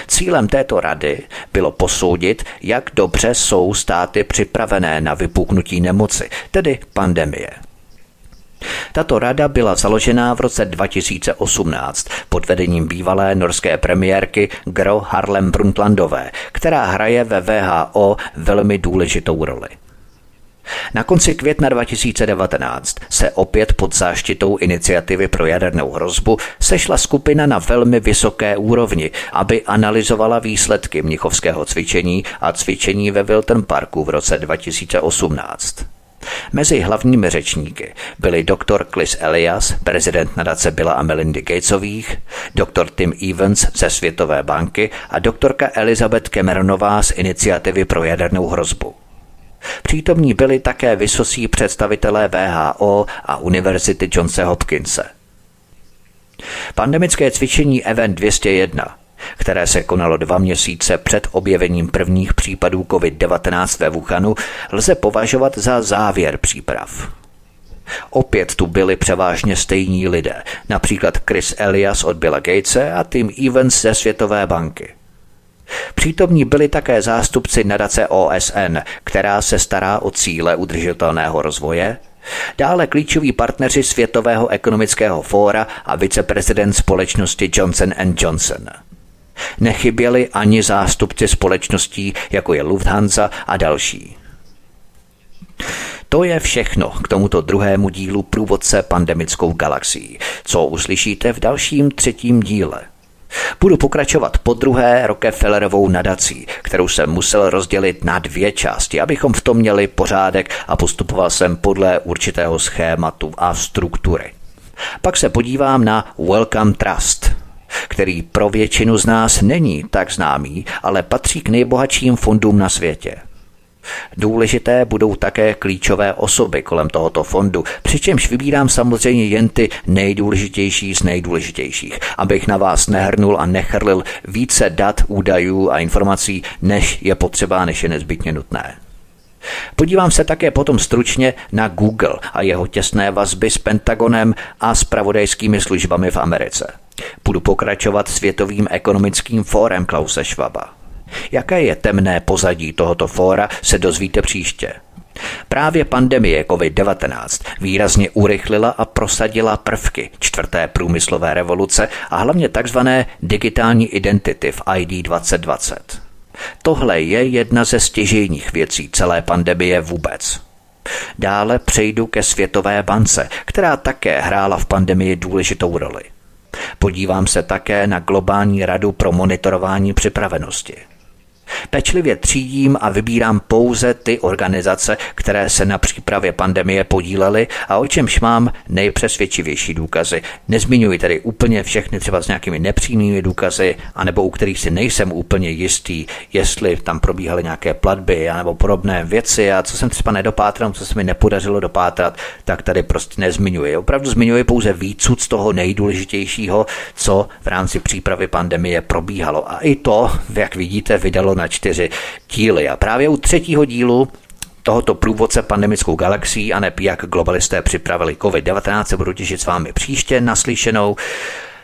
Cílem této rady bylo posoudit, jak dobře jsou státy připravené na vypuknutí nemoci, tedy pandemie. Tato rada byla založena v roce 2018 pod vedením bývalé norské premiérky Gro Harlem Brundtlandové, která hraje ve VHO velmi důležitou roli. Na konci května 2019 se opět pod záštitou iniciativy pro jadernou hrozbu sešla skupina na velmi vysoké úrovni, aby analyzovala výsledky mnichovského cvičení a cvičení ve Wilton Parku v roce 2018. Mezi hlavními řečníky byli doktor Chris Elias, prezident nadace Billa a Melindy Gatesových, doktor Tim Evans ze Světové banky a doktorka Elizabeth Cameronová z iniciativy pro jadernou hrozbu. Přítomní byli také vysocí představitelé VHO a Univerzity Johnse Hopkinse. Pandemické cvičení Event 201 které se konalo dva měsíce před objevením prvních případů COVID-19 ve Wuhanu, lze považovat za závěr příprav. Opět tu byli převážně stejní lidé, například Chris Elias od Billa Gatese a Tim Evans ze Světové banky. Přítomní byli také zástupci nadace OSN, která se stará o cíle udržitelného rozvoje, dále klíčoví partneři Světového ekonomického fóra a viceprezident společnosti Johnson Johnson. Nechyběli ani zástupci společností, jako je Lufthansa a další. To je všechno k tomuto druhému dílu průvodce pandemickou galaxií, co uslyšíte v dalším třetím díle – Budu pokračovat po druhé Rockefellerovou nadací, kterou jsem musel rozdělit na dvě části, abychom v tom měli pořádek a postupoval jsem podle určitého schématu a struktury. Pak se podívám na Welcome Trust, který pro většinu z nás není tak známý, ale patří k nejbohatším fondům na světě. Důležité budou také klíčové osoby kolem tohoto fondu, přičemž vybírám samozřejmě jen ty nejdůležitější z nejdůležitějších, abych na vás nehrnul a nechrlil více dat, údajů a informací, než je potřeba, než je nezbytně nutné. Podívám se také potom stručně na Google a jeho těsné vazby s Pentagonem a s pravodajskými službami v Americe. Budu pokračovat Světovým ekonomickým fórem Klause Schwaba. Jaké je temné pozadí tohoto fóra, se dozvíte příště. Právě pandemie COVID-19 výrazně urychlila a prosadila prvky čtvrté průmyslové revoluce a hlavně tzv. digitální identity v ID 2020. Tohle je jedna ze stěžejních věcí celé pandemie vůbec. Dále přejdu ke Světové bance, která také hrála v pandemii důležitou roli. Podívám se také na Globální radu pro monitorování připravenosti. Pečlivě třídím a vybírám pouze ty organizace, které se na přípravě pandemie podílely a o čemž mám nejpřesvědčivější důkazy. Nezmiňuji tedy úplně všechny třeba s nějakými nepřímými důkazy, anebo u kterých si nejsem úplně jistý, jestli tam probíhaly nějaké platby nebo podobné věci a co jsem třeba nedopátral, co se mi nepodařilo dopátrat, tak tady prostě nezmiňuji. Opravdu zmiňuji pouze výcud z toho nejdůležitějšího, co v rámci přípravy pandemie probíhalo. A i to, jak vidíte, vydalo na čtyři díly. A právě u třetího dílu tohoto průvodce pandemickou galaxií a neb jak globalisté připravili COVID-19 se budu těšit s vámi příště naslyšenou.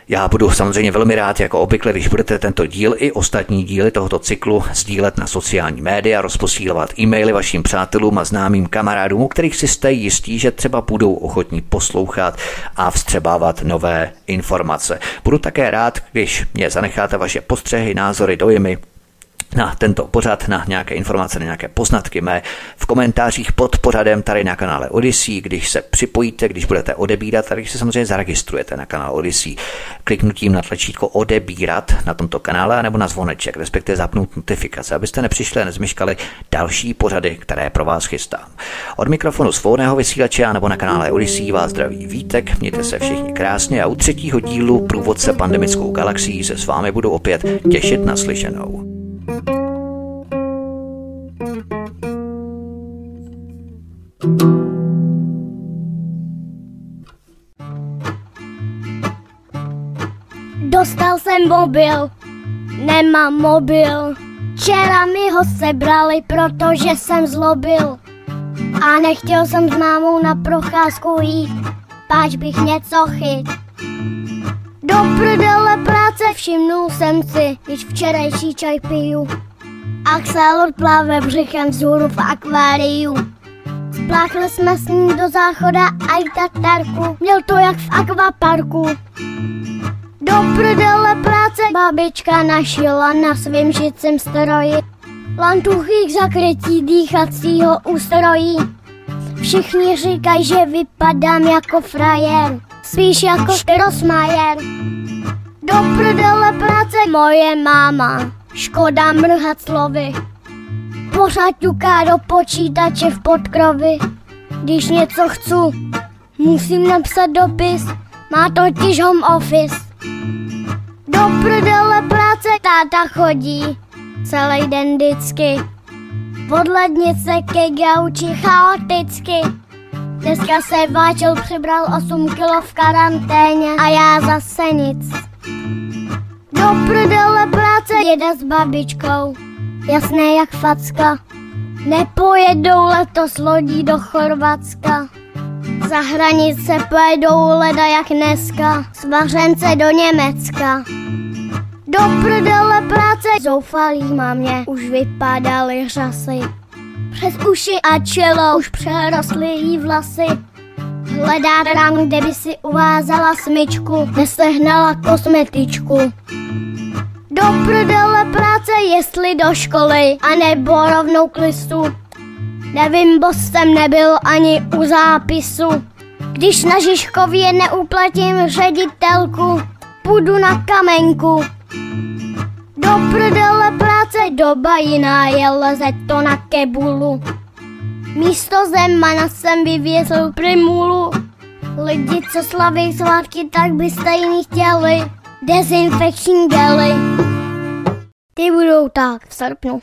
Já budu samozřejmě velmi rád, jako obvykle, když budete tento díl i ostatní díly tohoto cyklu sdílet na sociální média, rozposílovat e-maily vašim přátelům a známým kamarádům, u kterých si jste jistí, že třeba budou ochotní poslouchat a vstřebávat nové informace. Budu také rád, když mě zanecháte vaše postřehy, názory, dojmy, na tento pořad, na nějaké informace, na nějaké poznatky mé v komentářích pod pořadem tady na kanále Odyssey, když se připojíte, když budete odebírat když se samozřejmě zaregistrujete na kanál Odyssey kliknutím na tlačítko odebírat na tomto kanále nebo na zvoneček, respektive zapnout notifikace, abyste nepřišli a nezmeškali další pořady, které pro vás chystám. Od mikrofonu svobodného vysílače nebo na kanále Odyssey vás zdraví Vítek, mějte se všichni krásně a u třetího dílu průvodce pandemickou galaxií se s vámi budu opět těšit na slyšenou. Dostal jsem mobil, nemám mobil. Včera mi ho sebrali, protože jsem zlobil. A nechtěl jsem s mámou na procházku jít, páč bych něco chyt. Do prdele práce všimnul jsem si, když včerejší čaj piju. Axelor plave břichem vzhůru v akváriu. Spláchli jsme s ní do záchoda a i tatarku. Měl to jak v akvaparku. Do prdele práce babička našila na svým žicím stroji. Lantuchy k zakrytí dýchacího ústrojí. Všichni říkají, že vypadám jako frajer, spíš jako Rosmajer. Do prdele práce moje máma, škoda mrhat slovy. Pořád ťuká do počítače v podkrovi. Když něco chci, musím napsat dopis, má totiž home office. Do prdele práce táta chodí, celý den vždycky. Od lednice ke gauči chaoticky. Dneska se váčel přibral 8 kilo v karanténě a já zase nic. Do prdele práce jede s babičkou, jasné jak facka. Nepojedou letos lodí do Chorvatska. Za hranice pojedou leda jak dneska, svařence do Německa. Do prdele práce zoufalý mě už vypadaly řasy. Přes uši a čelo už přerostly jí vlasy. Hledá tam, kde by si uvázala smyčku, nesehnala kosmetičku. Do prdele práce, jestli do školy, anebo rovnou k listu. Nevím, bo jsem nebyl ani u zápisu. Když na Žižkově neuplatím ředitelku, půjdu na kamenku. Do prdele práce doba jiná je, leze to na kebulu. Místo Zemana jsem vyvěsil primulu. Lidi, co slaví svátky, tak by stejně chtěli dezinfekční gely. Ty budou tak v srpnu.